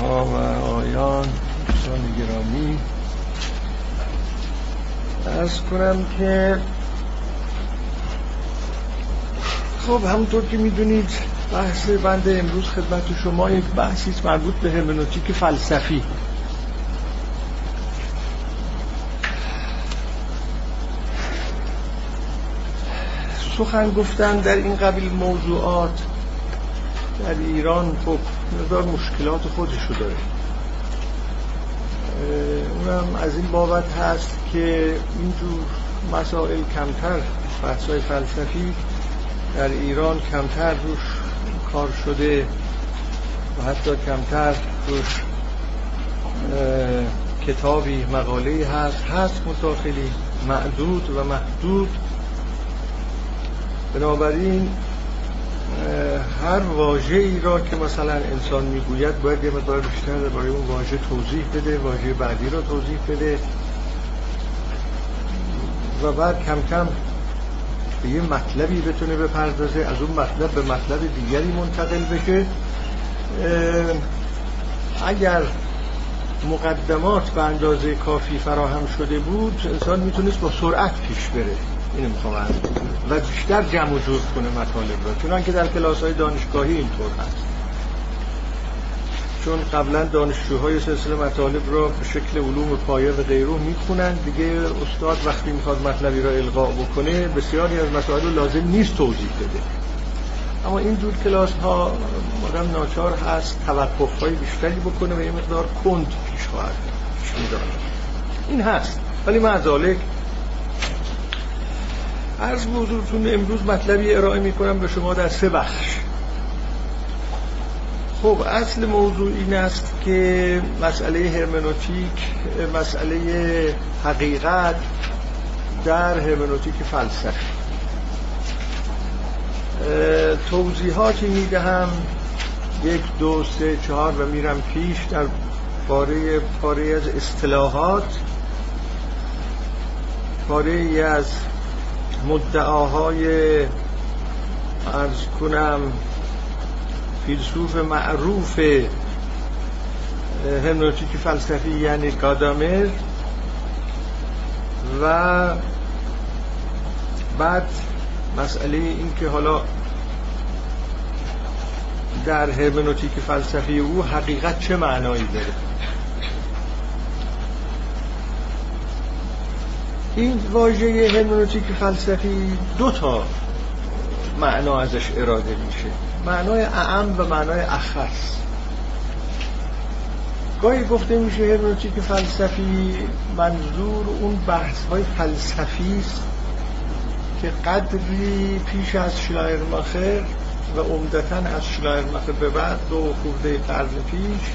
ها و آیان دوستان گرامی ارز کنم که خب همونطور که می‌دونید بحث بنده امروز خدمت شما یک بحثی مربوط به هرمنوتیک فلسفی. سخن گفتن در این قبیل موضوعات در ایران خب مقدار مشکلات خودشو داره. اونم از این بابت هست که اینجور مسائل کمتر بحثای فلسفی در ایران کمتر روش کار شده و حتی کمتر روش کتابی مقاله هست. هست متاخلی معدود و محدود. بنابراین هر واژه ای را که مثلا انسان می‌گوید باید یه مقدار بیشتر برای اون واژه توضیح بده واژه بعدی را توضیح بده. و بعد کم کم به یه مطلبی بتونه بپردازه از اون مطلب به مطلب دیگری منتقل بشه. اگر مقدمات به اندازه کافی فراهم شده بود انسان می‌تونست با سرعت پیش بره. اینو می‌خوام و بیشتر جمع و جور کنه مطالب را چون که در کلاس های دانشگاهی اینطور هست. چون قبلا دانشجوهای سلسله مطالب را به شکل علوم پایه و غیره می‌خونن دیگه استاد وقتی می‌خواد مطلبی را القا بکنه بسیاری از مسائل رو لازم نیست توضیح بده. اما این جور کلاس ها آدم ناچار هست توقف های بیشتری بکنه و یه مقدار کند پیش خواهد این هست. ولی معذالک عرض بزرگتون امروز مطلبی ارائه می کنم به شما در سه بخش. خب اصل موضوع این است که مسئله هرمنوتیک مسئله حقیقت در هرمنوتیک فلسفی توضیحاتی می‌دهم. یک دو سه چهار و میرم پیش در باره پاره از اصطلاحات. پاره از مدعاهای ارز کنم فیلسوف معروف هرمنوتیک فلسفی یعنی گادامر. و بعد مسئله این که حالا در هرمنوتیک فلسفی او حقیقت چه معنایی داره؟ این واژه هرمنوتیک فلسفی دو تا معنا ازش اراده میشه. معنای اعم و معنای اخص. گاهی گفته میشه هرمنوتیک فلسفی منظور اون بحث های فلسفی است که قدری پیش از شلایرماخر و عمدتا از شلایرماخر به بعد دو خورده قرن پیش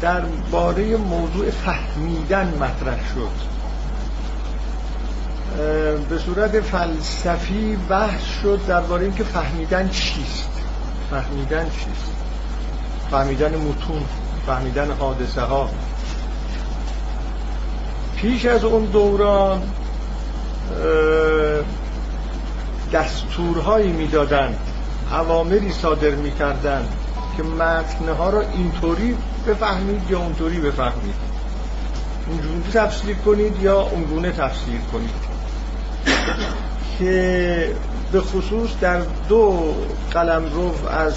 در باره موضوع فهمیدن مطرح شد. به صورت فلسفی بحث شد درباره اینکه فهمیدن چیست. فهمیدن چیست؟ فهمیدن متون فهمیدن حادثه ها پیش از اون دوران دستورهایی می‌دادند اوامری صادر می‌کردند که متنها را اینطوری بفهمید یا اونطوری بفهمید. اینجوری تفسیر کنید یا اونگونه تفسیر کنید. که به خصوص در دو قلم رو از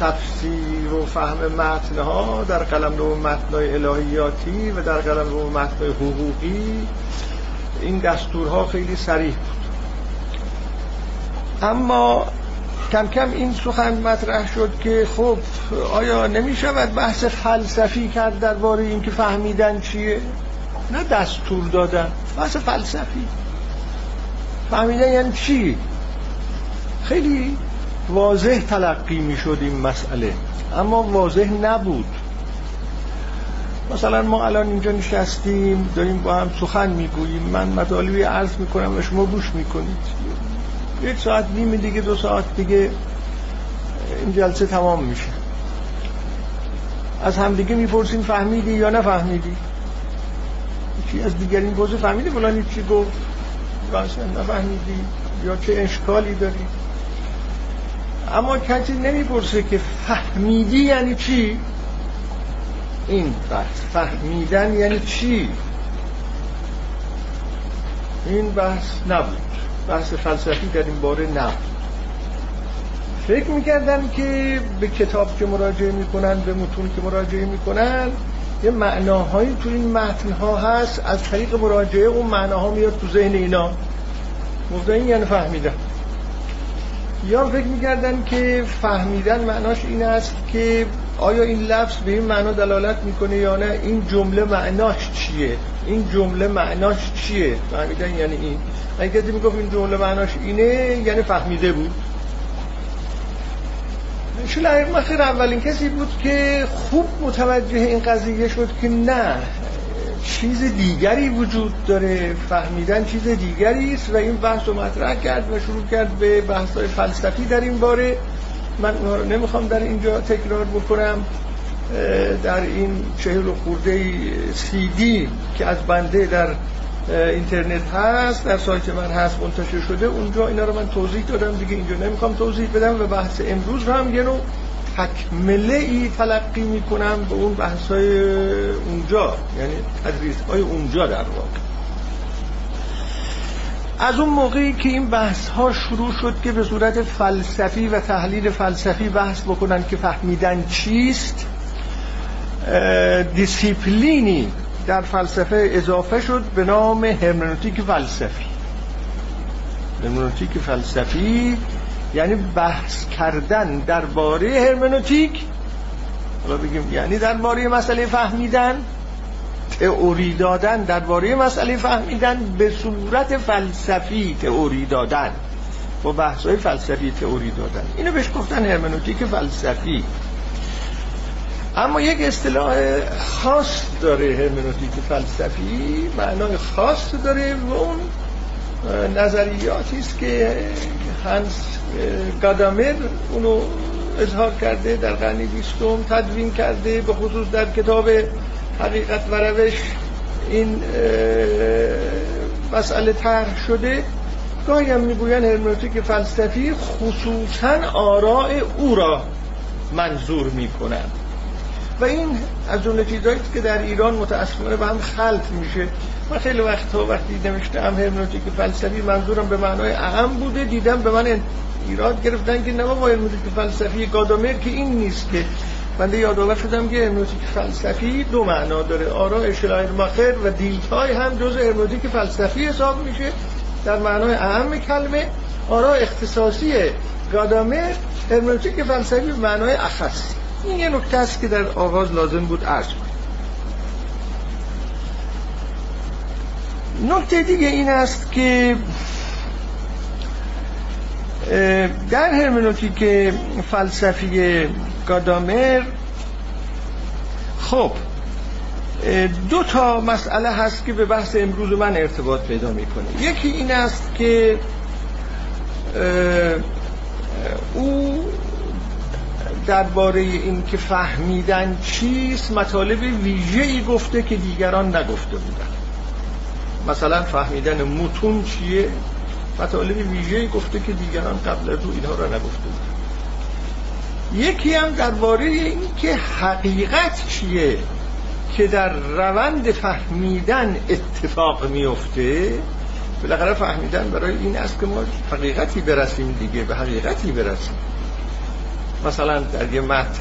تفسیر و فهم متنها در قلم رو متنهای الهیاتی و در قلم رو متنهای حقوقی این دستورها خیلی سریح بود. اما کم کم این سخن مطرح شد که خب آیا نمی شود بحث فلسفی کرد درباره اینکه فهمیدن چیه؟ نه دستور دادن بحث فلسفی. فهمیدن یعنی چی؟ خیلی واضح تلقی می شد این مسئله اما واضح نبود. مثلا ما الان اینجا نشستیم داریم با هم سخن می‌گوییم من مطالبی عرض می‌کنم و شما گوش می‌کنید. یک ساعت نیم دیگه دو ساعت دیگه این جلسه تمام میشه. از همدیگه می‌پرسیم فهمیدی یا نفهمیدی؟ چی از دیگرین پرسه فهمیدی فلانی چی گفت؟ اصلا نفهمیدی یا چه اشکالی داری؟ اما کسی نمی‌پرسه که فهمیدی یعنی چی؟ این بحث فهمیدن یعنی چی؟ این بحث نبود. بحث فلسفی در این باره نبود. فکر می‌کردن که به کتاب که مراجعه می‌کنن به متون که مراجعه می‌کنن یه معناهایی تو این متن ها هست از طریق مراجعه اون معناها میاد تو ذهن اینا. این یعنی فهمیدن. یا فکر می‌کردن که فهمیدن معناش این است که آیا این لفظ به این معنا دلالت می‌کنه یا نه؟ این جمله معناش چیه؟ این جمله معناش چیه؟ فهمیدن یعنی این. اگه کسی می‌گفت این جمله معناش اینه یعنی فهمیده بود. شلایق مخیر اولین کسی بود که خوب متوجه این قضیه شد که نه چیز دیگری وجود داره. فهمیدن چیز دیگری است و این بحث رو مطرح کرد و شروع کرد به بحث های فلسفی در این باره. من رو نمی‌خوام در اینجا تکرار بکنم. در این چهل و خورده سی دی که از بنده در اینترنت هست در سایت من هست منتشر شده. اونجا اینا رو من توضیح دادم دیگه اینجا نمی‌خوام توضیح بدم و بحث امروز رو هم یه نوع تکمله ای تلقی می‌کنم به اون بحث های اونجا یعنی تدریس های اونجا در واقع. از اون موقعی که این بحث ها شروع شد که به صورت فلسفی و تحلیل فلسفی بحث بکنن که فهمیدن چیست دیسیپلینی در فلسفه اضافه شد به نام هرمنوتیک فلسفی. هرمنوتیک فلسفی یعنی بحث کردن درباره هرمنوتیک. حالا بگیم یعنی درباره مسئله فهمیدن تئوری دادن درباره مسئله فهمیدن به صورت فلسفی تئوری دادن. با بحث های فلسفی تئوری دادن. اینو بهش گفتن هرمنوتیک فلسفی. اما یک اصطلاح خاص داره هرمنوتیک فلسفی معنای خاص داره و اون نظریاتی که هنس گادامر اونو اظهار کرده در قرن بیستم تدوین کرده به خصوص در کتاب حقیقت و روش. این مسئله طرح شده. گاهی هم می‌گوین هرمنوتیک فلسفی خصوصا آراء او را منظور می‌کنند و این از جمله چیزهایی که در ایران متاسفانه به هم خلط میشه. من خیلی وقتها وقتی نوشتم هرمنوتیک فلسفی منظورم به معنای اهم بوده. دیدم به من ایراد گرفتن که نه با هرمنوتیک فلسفی گادامر که این نیست که. بنده یادآور شدم که هرمنوتیک فلسفی دو معنا داره. آرا ماخر و دیلتای هم جز هرمنوتیک فلسفی حساب میشه. در معنای اهم کلمه. آرا اختصاصی گادامر هرمنوتیک فلسفی به معنای اخص. این یه نکته است که در آغاز لازم بود عرض کنم. نکته دیگه این است که در هرمنوتیک فلسفی گادامر خب دو تا مسئله هست که به بحث امروز من ارتباط پیدا می‌کنه. یکی این است که او درباره این که فهمیدن چیست مطالب ویژه‌ای گفته که دیگران نگفته بودن. مثلا فهمیدن متون چیه؟ مطالب ویژه‌ای گفته که دیگران قبل از اینها را نگفته بودن. یکی هم درباره این که حقیقت چیه که در روند فهمیدن اتفاق میفته بالاخره فهمیدن برای این است که ما حقیقتی برسیم دیگه به حقیقتی برسیم. مثلا در یه متن.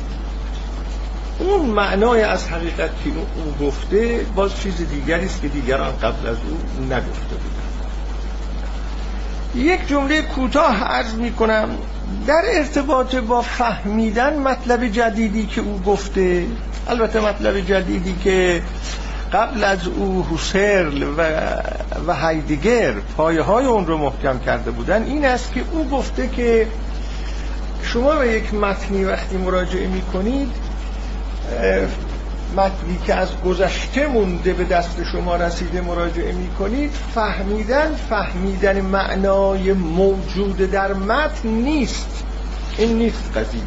اون معنای از حقیقت که او گفته باز چیز دیگری است که دیگران قبل از او نگفته بودن یک جمله کوتاه عرض می کنم در ارتباط با فهمیدن مطلب جدیدی که او گفته البته مطلب جدیدی که قبل از او هوسرل و, و هایدگر پایه های اون رو محکم کرده بودن این است که او گفته که شما به یک متنی وقتی مراجعه می کنید متنی که از گذشته مونده به دست شما رسیده مراجعه می کنید فهمیدن فهمیدن معنای موجود در متن نیست. این نیست قضیه.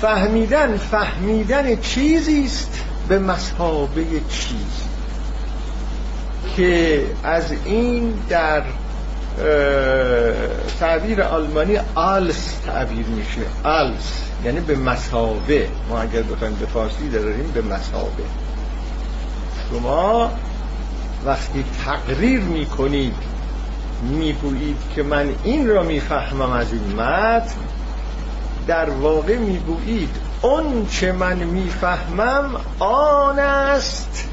فهمیدن فهمیدن چیزی است به مسابه چیز که از این در تعبیر آلمانی آلس تعبیر میشه. الس یعنی به مسابه ما اگر بخوایم به فارسی داریم به مسابه شما وقتی تقریر می‌کنید می‌گویید که من این را می‌فهمم از این متن در واقع می‌گویید اون چه من می‌فهمم آن است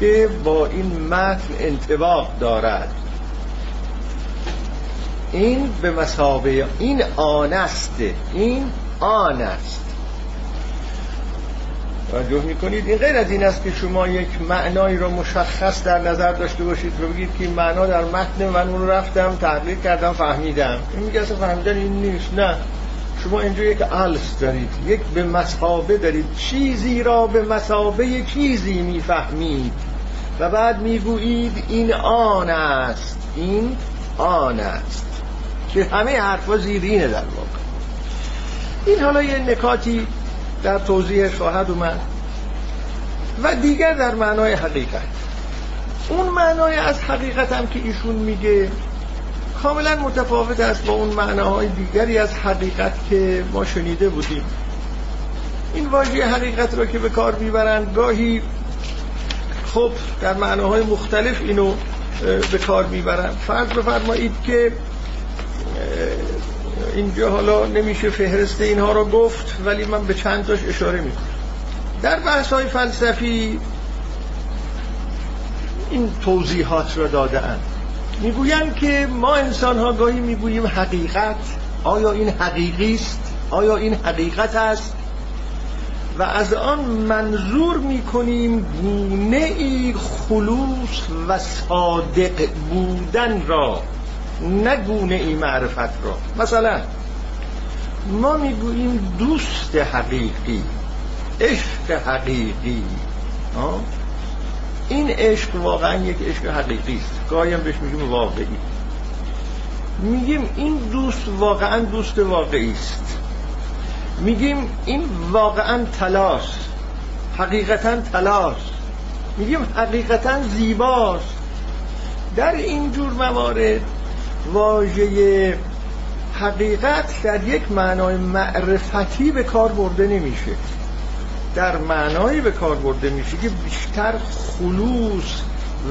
که با این متن انتباق دارد. این به مسابه این آن است این آن است توجه می‌کنید؟ این غیر از این است که شما یک معنایی را مشخص در نظر داشته باشید و بگید که معنا در متن من اون رفتم تحقیق کردم فهمیدم. این میگه اصلا فهمیدن این نیست نه. شما اینجا یک الس دارید یک به مسابه دارید. چیزی را به مسابه چیزی می‌فهمید. و بعد می‌گویید این آن است این آن است که همه حرفا زیرینه در واقع. این حالا یه نکاتی در توضیحش خواهد اومد و دیگر در معنای حقیقت. اون معنای از حقیقت هم که ایشون میگه کاملا متفاوت است با اون معناهای دیگری از حقیقت که ما شنیده بودیم. این واژه حقیقت را که به کار می‌برند گاهی خب در معناهای مختلف اینو به کار می‌برند فرض بفرمایید که اینجا حالا نمیشه فهرست اینها رو گفت ولی من به چند تاش اشاره می‌کنم. در بحث های فلسفی این توضیحات را داده اند که ما انسان ها گاهی می‌گوییم حقیقت. آیا این حقیقی است؟ آیا این حقیقت است؟ و از آن منظور می‌کنیم گونه ای خلوص و صادق بودن را نگونه ای معرفت را. مثلا ما می‌گوییم دوست حقیقی عشق حقیقی. این عشق واقعا یک عشق حقیقی است. گاهی هم بهش میگیم واقعی. میگیم این دوست واقعا دوست واقعی است. میگیم این واقعا تلاش حقیقتا تلاش. میگیم حقیقتا زیباست در این جور موارد واژه حقیقت در یک معنای معرفتی به کار برده نمیشه. در معنایی به کار برده میشه که بیشتر خلوص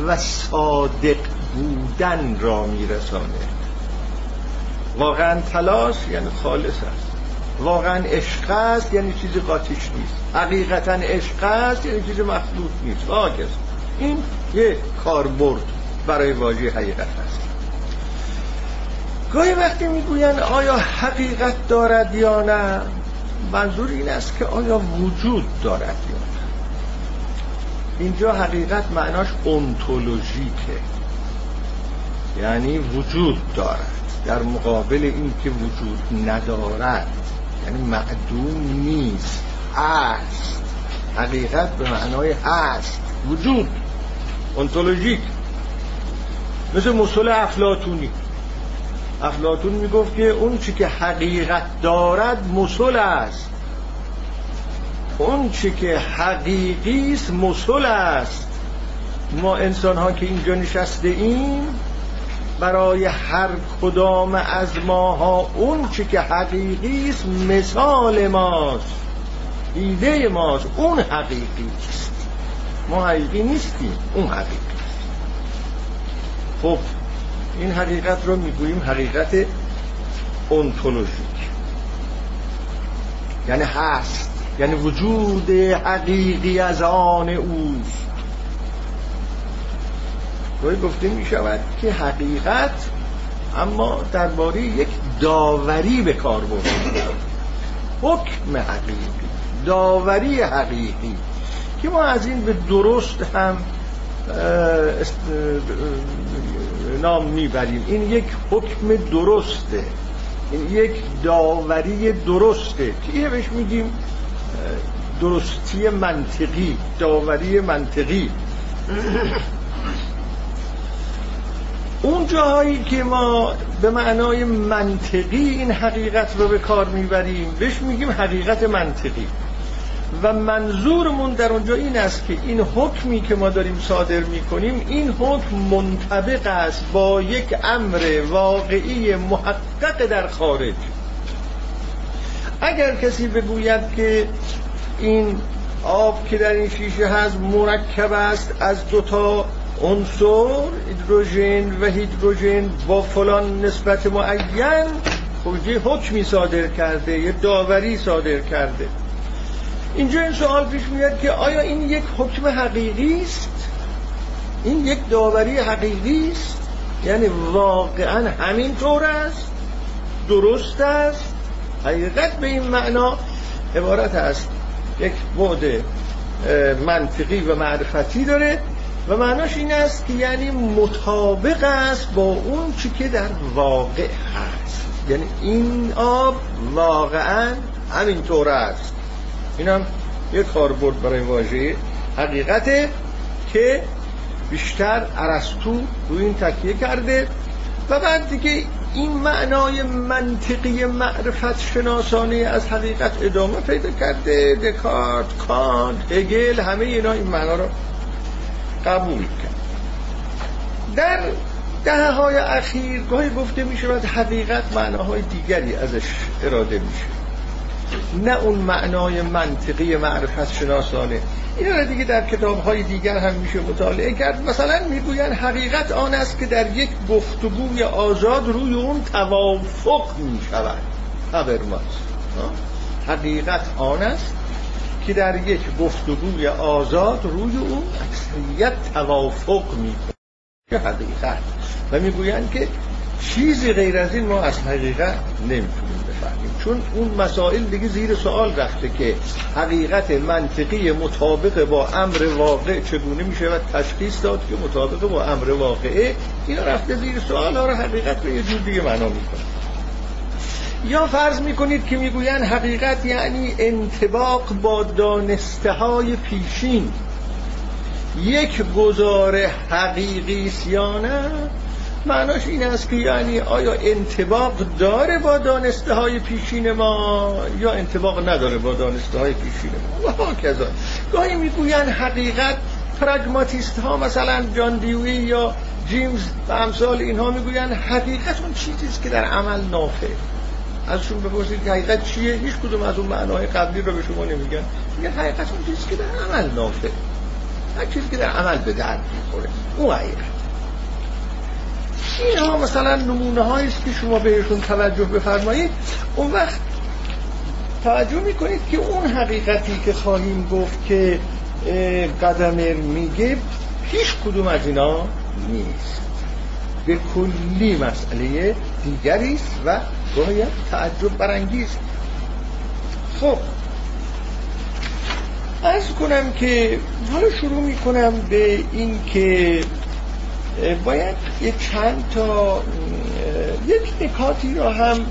و صادق بودن را میرسانه. واقعا تلاش یعنی خالص است. واقعا عشق است یعنی چیز قاطیش نیست. حقیقتا عشق است یعنی چیز مخلوط نیست. است این یک کاربرد برای واژه حقیقت است. گاهی وقتی می‌گوین آیا حقیقت دارد یا نه منظور این است که آیا وجود دارد یا نه. اینجا حقیقت معناش اونتولوژیکه یعنی وجود دارد در مقابل این که وجود ندارد. یعنی معدوم نیست. هست. حقیقت به معنای هست. وجود. اونتولوژیک مثل مسئول افلاتونی افلاتون می‌گفت که اون چی که حقیقت دارد مسل است. اون چی که حقیقی است است. ما انسان ها که اینجا نشسته ایم برای هر کدام از ماها اون چی که حقیقی است مثال ماست ایده ماست اون حقیقی است. ما حقیقی نیستیم اون حقیقی است. خب این حقیقت رو می‌گوییم حقیقت اونتولوژیک. یعنی هست یعنی وجود حقیقی از آن اوست. روی گفته می شود که حقیقت اما درباره یک داوری به کار برده. حکم حقیقی داوری حقیقی که ما از این به درست هم نام می‌بریم. این یک حکم درسته. این یک داوری درسته. که بهش میگیم درستی منطقی داوری منطقی. اون جاهایی که ما به معنای منطقی این حقیقت رو به کار می‌بریم بهش میگیم حقیقت منطقی. و منظورمون در اونجا این است که این حکمی که ما داریم صادر می‌کنیم این حکم منطبق است با یک امر واقعی محقق در خارج. اگر کسی بگوید که این آب که در این شیشه هست مرکب است از دوتا عنصر هیدروژن و هیدروژن با فلان نسبت معین خب یه حکمی صادر کرده یه داوری صادر کرده. اینجا این سوال پیش میاد که آیا این یک حکم حقیقی است؟ این یک داوری حقیقی است؟ یعنی واقعا همین طور است؟ درست است؟ حقیقت به این معنا عبارت است. یک بعد منطقی و معرفتی داره. و معناش این است که یعنی مطابق است با اون چی که در واقع هست. یعنی این آب واقعا همینطور است. این هم یک کاربرد برای واژه حقیقته که بیشتر عرستو روی این تکیه کرده و بعد دیگه این معنای منطقی معرفت شناسانه از حقیقت ادامه پیدا کرده. دکارت، کانت، هگل همه اینا این معنا رو قبول کرد. در دهه های اخیر گاهی گفته می شود حقیقت معناهای دیگری ازش اراده میشه. نه اون معنای منطقی معرفت شناسانه. اینا را دیگه در کتاب های دیگر هم میشه مطالعه کرد. مثلا می‌گوین حقیقت آن است که در یک گفتگوی آزاد روی اون توافق می‌شود. هبرماس حقیقت آن است که در یک گفتگوی آزاد روی اون اکثریت توافق می‌کنه حقیقت. و می‌گویند که چیزی غیر از این ما از حقیقت نمی‌تونیم بفهمیم. چون اون مسائل دیگه زیر سوال رفته که حقیقت منطقی مطابق با امر واقع چگونه میشه و تشخیص داد که مطابق با امر واقعه اینا رفته زیر سوال ها رو حقیقت رو یه جور دیگه معنا می‌کنه. یا فرض می‌کنید که می‌گوین حقیقت یعنی انتباق با دانسته های پیشین. یک گزار حقیقی یا نه؟ معناش این است که یعنی آیا انتباق داره با دانسته های پیشین ما یا انتباق نداره با دانسته های پیشین ما؟ و کذا گاهی می‌گوین حقیقت پراگماتیست ها مثلا جان دیوی یا جیمز و امثال اینها می‌گوین حقیقت اون چیزیست که در عمل نافه. ازشون بپرسید که حقیقت چیه؟ هیچ کدوم از اون معناهای قبلی رو به شما نمیگن. میگن حقیقت اون چیزی که در عمل نافه. هر چیزی که در عمل به درد می‌خوره. اون حقیقت. اینها مثلا نمونه است که شما بهشون توجه بفرمایید. اون وقت توجه می‌کنید که اون حقیقتی که خواهیم گفت که قدمر میگه هیچ کدوم از اینا نیست. به کلی مسئله دیگری است و باید تعجب برانگیز خب. از کنم که حالا شروع می‌کنم به این که باید یک چند تا یک نکاتی را هم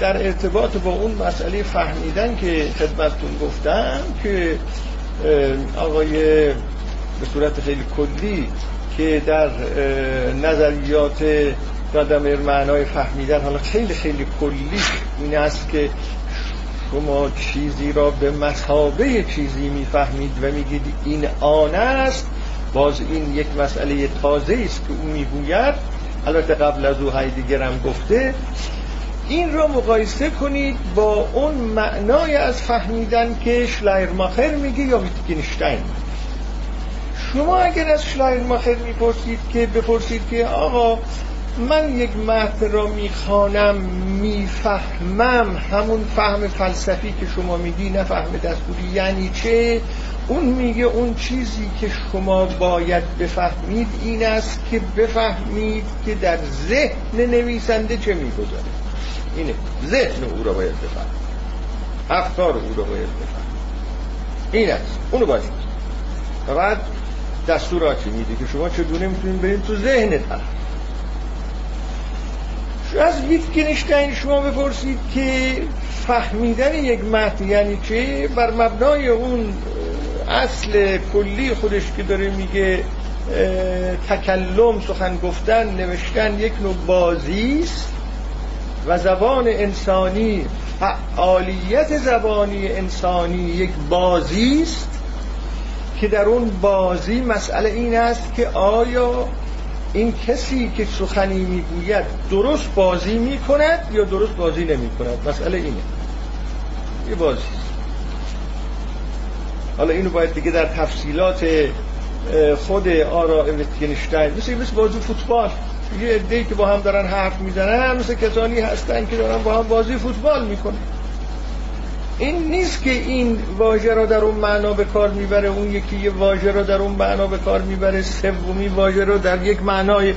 در ارتباط با اون مسئله فهمیدن که خدمتتون گفتم که آقای به صورت خیلی کلی که در نظریات قدم معنای فهمیدن حالا خیلی خیلی کلی این است که شما چیزی را به مسابه چیزی می‌فهمید و میگید این آن است. باز این یک مسئله تازه است که او می‌گوید. البته قبل از او های دیگر هم گفته. این را مقایسه کنید با اون معنای از فهمیدن که شلایرماخر میگه یا ویتگنشتاین شما اگر از شلایرماخر می‌پرسید که بپرسید که آقا من یک متن را می‌خوانم می‌فهمم. همون فهم فلسفی که شما میگی نه فهم دستوری. یعنی چه؟ اون میگه اون چیزی که شما باید بفهمید این است که بفهمید که در ذهن نویسنده چه می‌گذاره. اینه. ذهن او را باید بفهمید. افکار او را باید بفهمید. این است. اونو باید بعد دستوراتی میده که شما چگونه می‌تونید برید تو ذهن طرف؟ از ویتگنشتاین شما بپرسید که فهمیدن یک متن یعنی چه بر مبنای اون اصل کلی خودش که داره میگه تکلم سخن گفتن نوشتن یک نوع بازی است و زبان انسانی فعالیت زبانی انسانی یک بازی است. که در اون بازی مسئله این است که آیا این کسی که سخنی می‌گوید درست بازی می‌کند یا درست بازی نمی کند مسئله اینه. یه بازی حالا اینو باید دیگه در تفصیلات خود آرا ویتگنشتاین مثل مثل بازی فوتبال. یه عده‌ای که با هم دارن حرف می‌زنن مثل کسانی هستن که دارن با هم بازی فوتبال می‌کنن. این نیست که این واژه را در اون معنا به کار می‌بره اون یکی یه واژه را در اون معنا به کار می‌بره سومی واژه را در یک معنای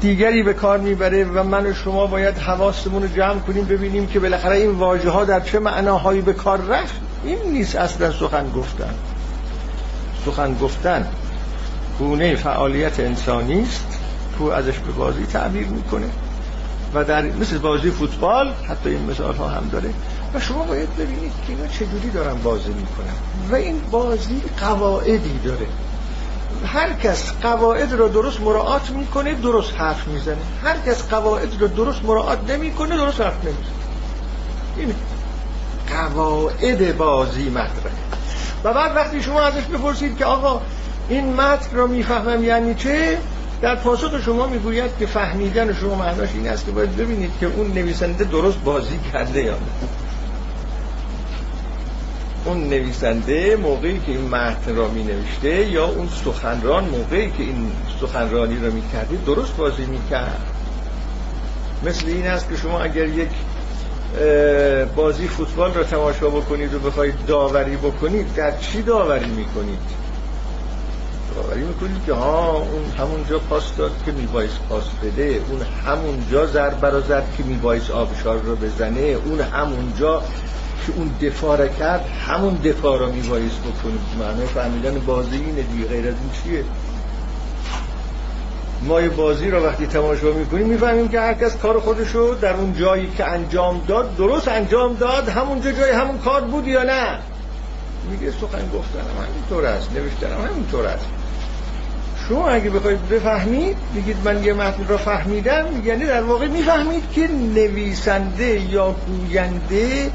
دیگری به کار می‌بره و من و شما باید حواسمون رو جمع کنیم ببینیم که بالاخره این واژه ها در چه معناهایی به کار رفت. این نیست اصلا سخن گفتن. سخن گفتن گونه فعالیت انسانی است تو ازش به بازی تعبیر می‌کنه و در مثل بازی فوتبال حتی این مثال ها هم داره و شما باید ببینید که اینا چجوری دارن بازی می‌کنن. و این بازی قواعدی داره. هر کس قواعد رو درست مراعات می‌کنه درست حرف می‌زنه. هر کس قواعد رو درست مراعات نمی‌کنه درست حرف نمی‌زنه. این قواعد بازی مطرحه. و بعد وقتی شما ازش بپرسید که آقا این متن رو می‌فهمم یعنی چه؟ در پاسخ شما می‌گوید که فهمیدن شما معناش این است که باید ببینید که اون نویسنده درست بازی کرده یا نه. اون نویسنده موقعی که این متن را می نوشته یا اون سخنران موقعی که این سخنرانی را می کرده درست بازی می کرد مثل این است که شما اگر یک بازی فوتبال را تماشا بکنید و بخواید داوری بکنید در چی داوری می کنید باوری می‌کنید که ها اون همونجا پاس داد که میبایست پاس بده اون همونجا ضرب برا زد که میبایست آبشار رو بزنه اون همونجا که اون دفاع را کرد همون دفاع را میبایست بکنید معنی فهمیدن بازی اینه دیگه غیر از این چیه؟ ما بازی را وقتی تماشا می‌کنیم می‌فهمیم که هر کس کار خودشو در اون جایی که انجام داد درست انجام داد همونجا جای همون کار بود یا نه؟ میگه سخن گفتنم همینطور است نوشتنم همینطور است. شما اگه بخواید بفهمید بگید من یه متن را فهمیدم یعنی در واقع می‌فهمید که نویسنده یا گوینده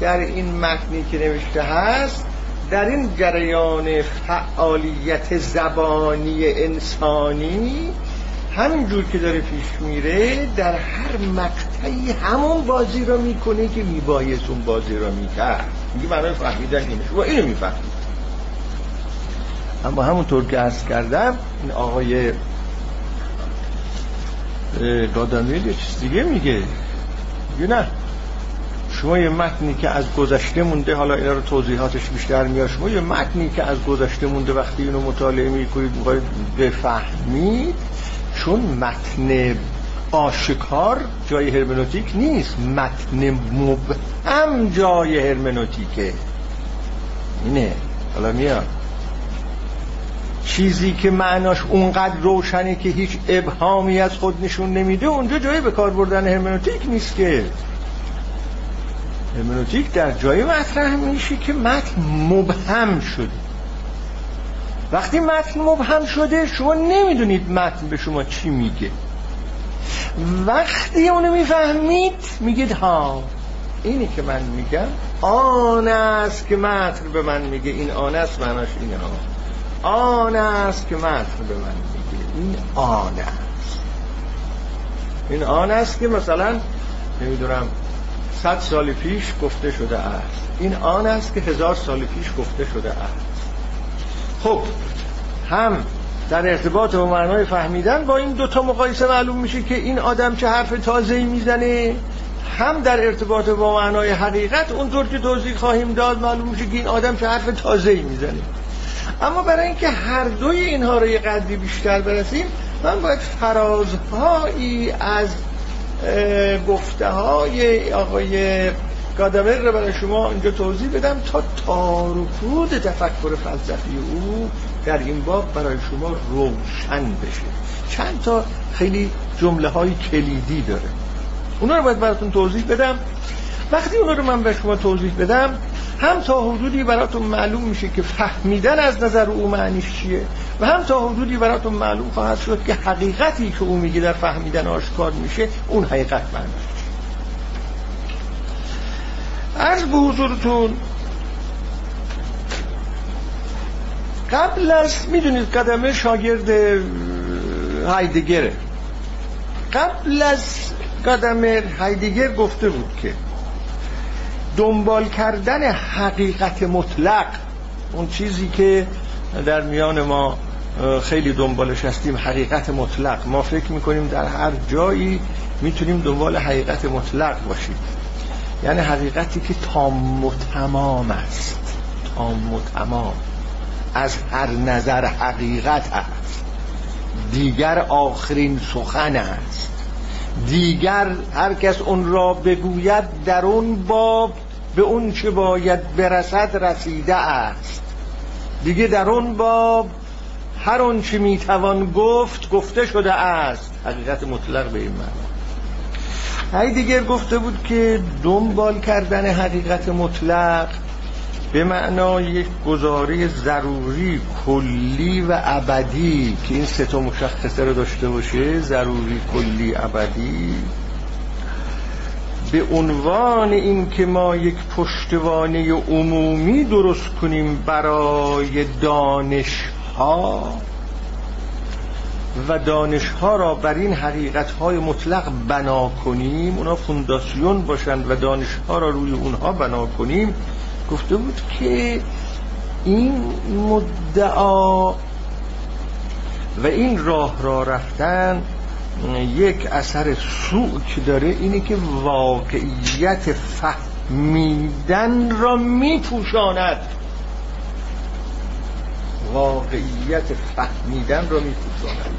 در این متنی که نوشته هست در این جریان فعالیت زبانی انسانی همینجور که داره پیش میره در هر مقطعی همون بازی را می‌کنه که میبایست اون بازی را می‌کرد. میگه معنی فهمیدن اینه. شما اینو می‌فهمید. اما همونطور که عرض کردم این آقای گادامیل یه چیز دیگه میگه. میگه نه. شما یه متنی که از گذشته مونده حالا اینا رو توضیحاتش بیشتر میاد. شما یه متنی که از گذشته مونده وقتی اینو مطالعه می‌کنید می‌خواید بفهمید چون متن آشکار جای هرمنوتیک نیست. متن مبهم جای هرمنوتیکه. اینه. حالا میاد. چیزی که معناش اونقدر روشنه که هیچ ابهامی از خود نشون نمیده اونجا جایی به کار بردن هرمنوتیک نیست که. هرمنوتیک در جای مطرح میشه که متن مبهم شده. وقتی متن مبهم شده شما نمی‌دونید متن به شما چی میگه. وقتی اونو می‌فهمید میگید ها اینی که من میگم آن است که متن به من میگه. این آن است معناش اینه ها. آن است که متن به من میگه. این آن است. این آن است که مثلا نمی‌دونم صد سال پیش گفته شده است. این آن است که هزار سال پیش گفته شده است. خب هم در ارتباط با معنای فهمیدن با این دوتا مقایسه معلوم میشه که این آدم چه حرف تازه‌ای می‌زنه. هم در ارتباط با معنای حقیقت اونطور که توضیح خواهیم داد معلوم میشه که این آدم چه حرف تازه‌ای می‌زنه. اما برای اینکه هر دوی اینها رو یه قدری بیشتر برسیم من باید فرازهایی از گفته های آقای گادامر رو برای شما اینجا توضیح بدم تا تارکود تفکر فلسفی او در این باب برای شما روشن بشه. چند تا خیلی جمله های کلیدی داره. اونا رو باید براتون توضیح بدم. وقتی اونا رو من به شما توضیح بدم هم تا حدودی براتون معلوم میشه که فهمیدن از نظر او معنیش چیه و هم تا حدودی براتون معلوم خواهد شد که حقیقتی که او میگه در فهمیدن آشکار میشه اون حقیقت معنیش عرض به حضورتون قبل از می‌دونید قدمه شاگرد هایدگره قبل از قدم هایدگر گفته بود که دنبال کردن حقیقت مطلق. اون چیزی که در میان ما خیلی دنبالش هستیم حقیقت مطلق. ما فکر می‌کنیم در هر جایی می‌تونیم دنبال حقیقت مطلق باشیم. یعنی حقیقتی که تام و تمام است. تام و تمام. از هر نظر حقیقت است. دیگر آخرین سخن است. دیگر هر کس اون را بگوید در اون باب به اون چه باید برسد رسیده است. دیگه در اون باب هر اون چه می‌توان گفت گفته شده است. حقیقت مطلق به این معنی. هی دیگر گفته بود که دنبال کردن حقیقت مطلق به معنای یک گزاره ضروری کلی و ابدی که این سه تا مشخصه رو داشته باشه ضروری کلی ابدی به عنوان اینکه ما یک پشتوانه عمومی درست کنیم برای دانش ها و دانش ها را بر این حقیقت های مطلق بنا کنیم اونا فونداسیون باشند و دانش ها را روی اونها بنا کنیم. گفته بود که این مدعا و این راه را رفتن یک اثر سوء که داره اینه که واقعیت فهمیدن را میپوشاند. واقعیت فهمیدن را میپوشاند.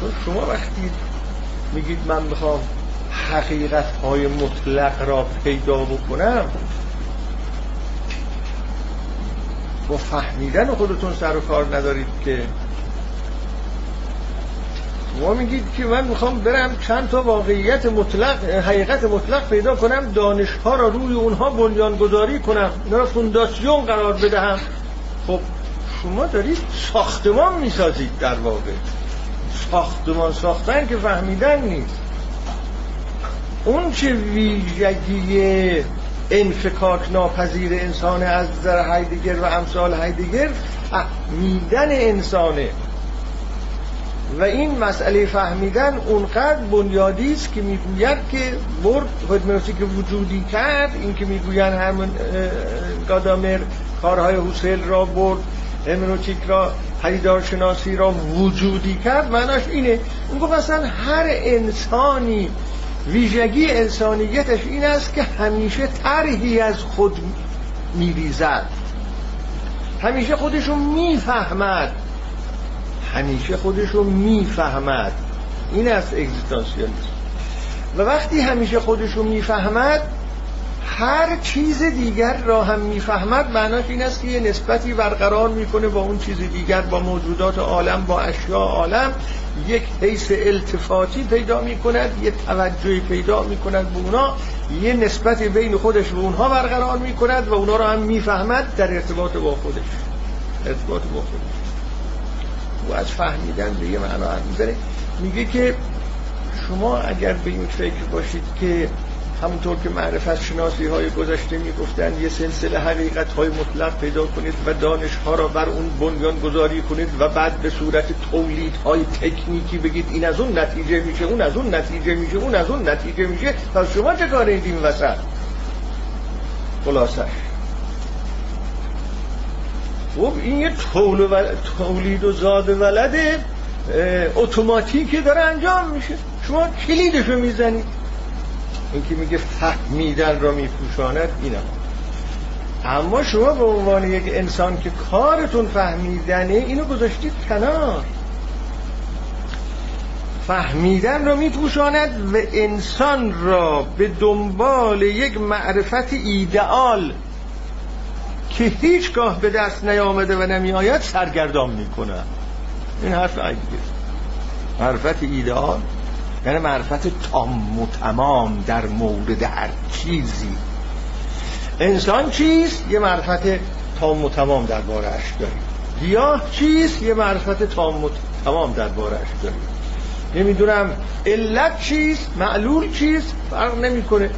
چون شما وقتی میگید من می‌خوام حقیقت های مطلق را پیدا بکنم با فهمیدن خودتون سر و کار ندارید که. شما میگید که من می‌خوام برم چند تا واقعیت مطلق حقیقت مطلق پیدا کنم دانش ها را روی اونها بنیان گذاری کنم اینا را فونداسیون قرار بدهم. خب شما دارید ساختمان می‌سازید در واقع. ساختمان ساختن که فهمیدن نیست. اون چه ویژگی انفکاک ناپذیر انسان از نظر هایدگر و امثال هایدگر فهمیدن انسانه. و این مسئله فهمیدن اونقدر بنیادی است که می‌گوید که برد هرمنوتیک وجودی کرد این که می‌گویند همون گادامر کارهای حوسل را برد هرمنوتیک را پدیدارشناسی را وجودی کرد معناش اینه. اون گفت اصلا هر انسانی ویژگی انسانیتش این است که همیشه طرحی از خود میریزد. همیشه خودشو می‌فهمد. همیشه خودشو می‌فهمد. این است اگزیستانسیالیسم. و وقتی همیشه خودشو می‌فهمد هر چیز دیگر را هم می‌فهمد معناش این است که یه نسبتی برقرار می‌کنه با اون چیز دیگر با موجودات عالم با اشیاء عالم. یک حیث التفاتی پیدا می‌کند یه توجهی پیدا می‌کند به اونا یه نسبت بین خودش و اونها برقرار می‌کند و اونا را هم می‌فهمد در ارتباط با خودش. ارتباط با خودش. و از فهمیدن به یه معنا میگه که شما اگر به این فکر باشید که همونطور که معرفت شناسی های گذشته می‌گفتن یه سلسله حقیقت های مطلق پیدا کنید و دانش ها را بر اون بنیان گذاری کنید و بعد به صورت تولید های تکنیکی بگید این از اون نتیجه میشه اون از اون نتیجه میشه اون از اون نتیجه میشه پس شما چه کارید این وسط؟ خلاصش. خب این یه تولید و زاد ولد اتوماتیکی داره انجام میشه. شما کلیدشو می‌زنید. این که میگه فهمیدن را میپوشاند اینم اما شما به عنوان یک انسان که کارتون فهمیدنه اینو گذاشتید کنار. فهمیدن را میپوشاند و انسان را به دنبال یک معرفت ایدئال که هیچگاه به دست نیامده و نمیآید سرگردان می‌کنه. این حرف عجیبه. معرفت ایدئال؟ یعنی معرفت تام و تمام در مورد هر چیزی. انسان چیست؟ یه معرفت تام و تمام در بارش داریم. گیاه چیست؟ یه معرفت تام و تمام در بارش داریم. نمی‌دونم علت چیست؟ معلول چیست؟ فرق نمی‌کنه.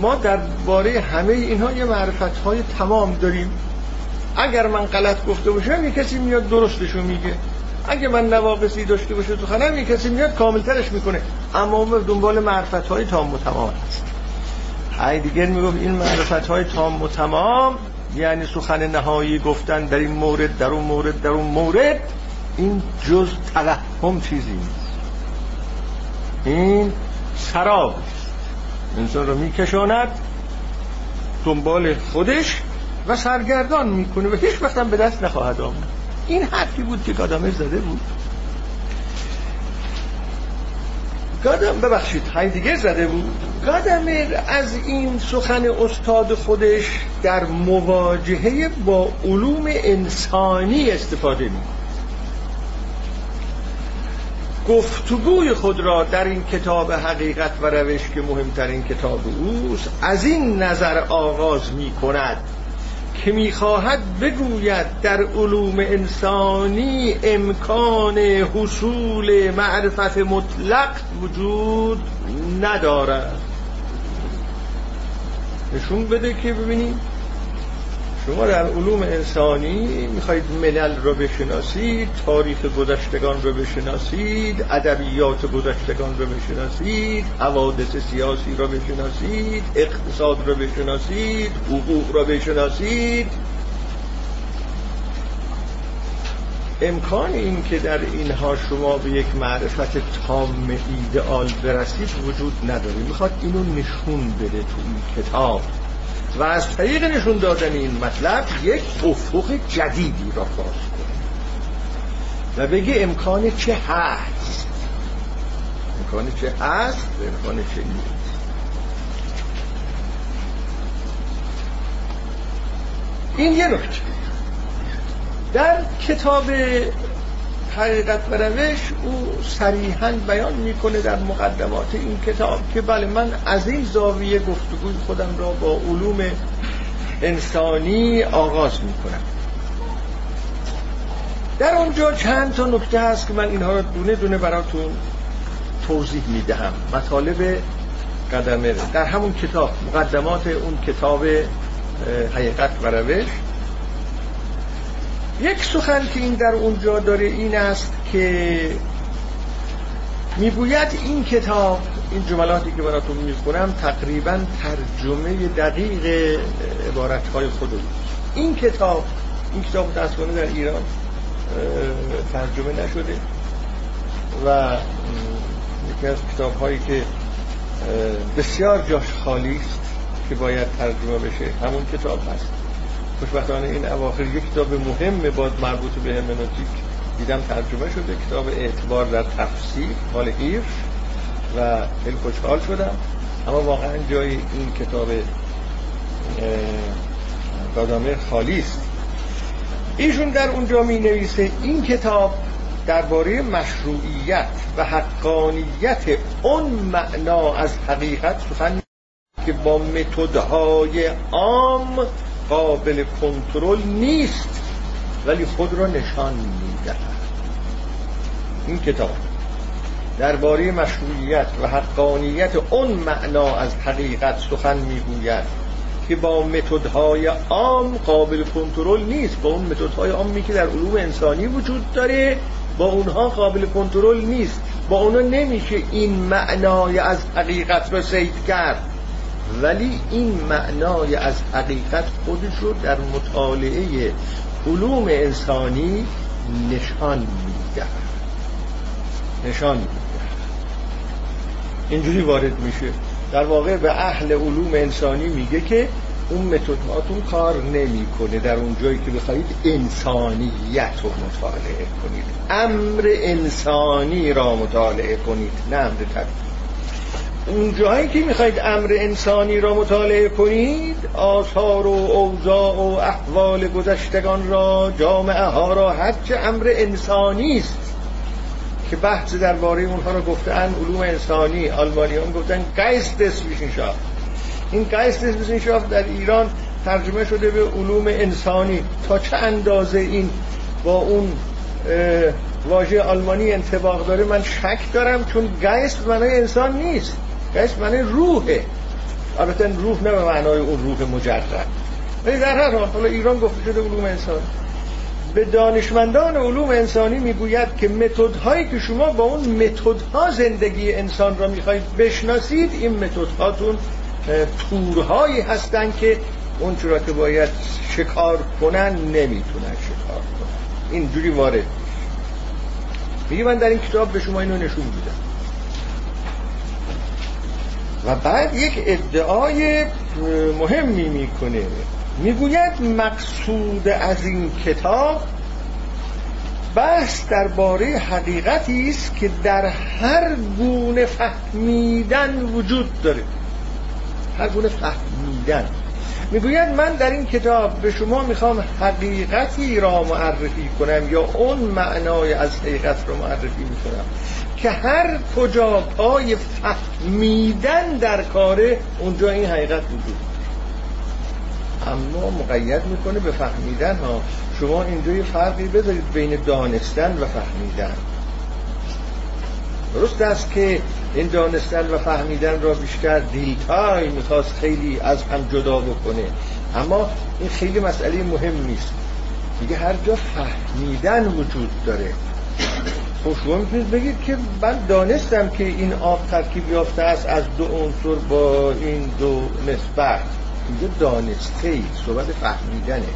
ما درباره همه اینها یه معرفت های تمام داریم. اگر من غلط گفته باشم یه کسی میاد درستشو میگه. اگه من نواقصی داشته باشه تو خانم یه کسی میاد کاملترش می‌کنه. اما ما دنبال معرفت های تام و تمام هست دیگر می‌گفت این معرفت های تام و تمام یعنی سخن نهایی گفتن در این مورد در اون مورد در اون مورد این جز توهم چیزی نیست. این سراب انسان رو میکشاند دنبال خودش و سرگردان می‌کنه و هیچ وقت به دست نخواهد آمد. این حرفی بود که گادامر زده بود. گادم ببخشید دیگه زده بود. گادامر از این سخن استاد خودش در مواجهه با علوم انسانی استفاده می گفتگوی خود را در این کتاب حقیقت و روش که مهمترین کتاب اوست از این نظر آغاز می کند که می‌خواهد بگوید در علوم انسانی امکان حصول معرفت مطلق وجود ندارد. نشون بده که ببینیم. شما در علوم انسانی می‌خواید ملل رو بشناسید تاریخ گذشتگان رو بشناسید ادبیات گذشتگان رو بشناسید حوادث سیاسی رو بشناسید اقتصاد رو بشناسید حقوق رو بشناسید. امکان این که در اینها شما به یک معرفت تام ایدئال برسید وجود نداره. می‌خواد اینو نشون بده تو این کتاب. و از طریق نشون دادن این مطلب یک افق جدیدی را باز و بگه امکان چه هست؟ امکان چه هست؟ و امکان چه نیست؟ این یه نکته. در کتاب حقیقت و روش او صریحا بیان می‌کنه در مقدمات این کتاب که بله من از این زاویه گفتگوی خودم را با علوم انسانی آغاز می‌کنم. در اونجا چند تا نکته هست که من اینها را دونه دونه براتون توضیح می‌دهم. مطالب قدمه. در همون کتاب مقدمات اون کتاب حقیقت و روش. یک سخن که این در اونجا داره این است که می‌گوید این کتاب این جملاتی که براتون می‌خونم تقریبا ترجمه دقیق عبارت های خود این کتاب این کتاب متاسفانه در ایران ترجمه نشده و یکی از کتاب هایی که بسیار جاش خالی است که باید ترجمه بشه همون کتاب هست. خوشبختانه این اواخر یک کتاب مهم باد مربوط به همنوتیک دیدم ترجمه شده کتاب اعتبار در تفسیر مال هیرش و خیلی خوشحال شدم. اما واقعا جای این کتاب دادامه خالی است. ایشون در اونجا می نویسه این کتاب درباره مشروعیت و حقانیت اون معنا از حقیقت سخن که با متدهای عام قابل کنترل نیست ولی خود را نشان می‌دهد. این کتاب درباره مشروعیت و حقانیت اون معنا از حقیقت سخن می‌گوید که با متدهای عام قابل کنترل نیست. با اون متدهای عامی که در علوم انسانی وجود داره با اونها قابل کنترل نیست. با اونها نمیشه این معنای از حقیقت را سید کرد. ولی این معنای از حقیقت خودش رو در مطالعه علوم انسانی نشان میده. نشان میده. اینجوری وارد میشه. در واقع به اهل علوم انسانی میگه که اون متداتون کار نمی‌کنه. در اون جایی که بخواید انسانیت رو مطالعه کنید. امر انسانی را مطالعه کنید. نه امر اون جایی که می‌خواید امر انسانی را مطالعه کنید آثار و اوضاع و احوال گذشتگان را جامعه ها را هرچه امر انسانی است که بحث درباره اونها را گفتن علوم انسانی آلمانی هم گفتن گایستس شاف این گایستس شاف در ایران ترجمه شده به علوم انسانی. تا چه اندازه این با اون واژه آلمانی انتباق داره؟ من شک دارم چون گایست معنای انسان نیست. گشت معنی روحه. البته روح نه به معنای اون روح مجرد. ولی در هر حال حالا ایران گفته شده علوم انسانی. به دانشمندان علوم انسانی می‌گوید که متدهایی که شما با اون متدها زندگی انسان را می‌خواهید بشناسید این متدهاتون تورهایی هستند که اون چرا که باید شکار کنن نمی‌تونن شکار کنن. اینجوری وارد. میگه من در این کتاب به شما اینو نشون میدم. و بعد یک ادعای مهمی می‌کنه. می‌گوید مقصود از این کتاب بحث درباره حقیقتی است که در هر گونه فهمیدن وجود داره. هر گونه فهمیدن. می‌گوید من در این کتاب به شما می‌خوام حقیقتی را معرفی کنم یا اون معنای از حقیقت را معرفی می‌کنم که هر کجا پای فهمیدن در کاره اونجا این حقیقت وجود اما مقید می‌کنه به فهمیدن ها. شما اینجا یه فرقی بذارید بین دانستن و فهمیدن. درست است که این دانستن و فهمیدن را بیشتر دیلتای می‌خواست خیلی از هم جدا بکنه. اما این خیلی مسئله مهم نیست. دیگه هر جا فهمیدن وجود داره. خب شما می‌تونید بگید که من دانستم که این آب ترکیب یافته است از دو عنصر با این دو نسبت. اینجا دانسته ای صحبت فهمیدنه.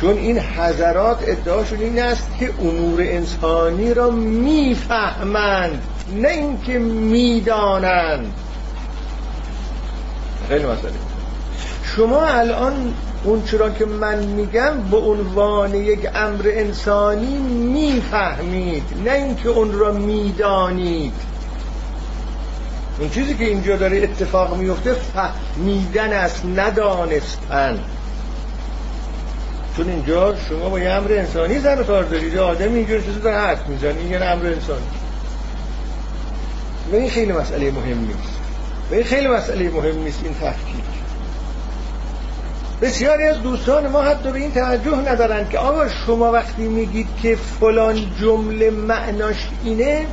چون این حضرات ادعاشون این است که امور انسانی را می‌فهمند. نه اینکه می‌دانند. خیلی مسئله. شما الان اون چرا که من میگم به عنوان یک امر انسانی می‌فهمید. نه اینکه اون را می‌دانید. اون چیزی که اینجا داره اتفاق میفته فهمیدن است ندانستن. چون اینجا شما با یه امر انسانی سر کار دارید. آدم اینجا چیزی داره حرف می‌زنی این یه امر انسانی. و این خیلی مسئله مهم نیست. و این خیلی مسئله مهم نیست این تفکیک. بسیاری از دوستان ما حتی به این توجه ندارند که آقا شما وقتی میگید که فلان جمله معناش اینه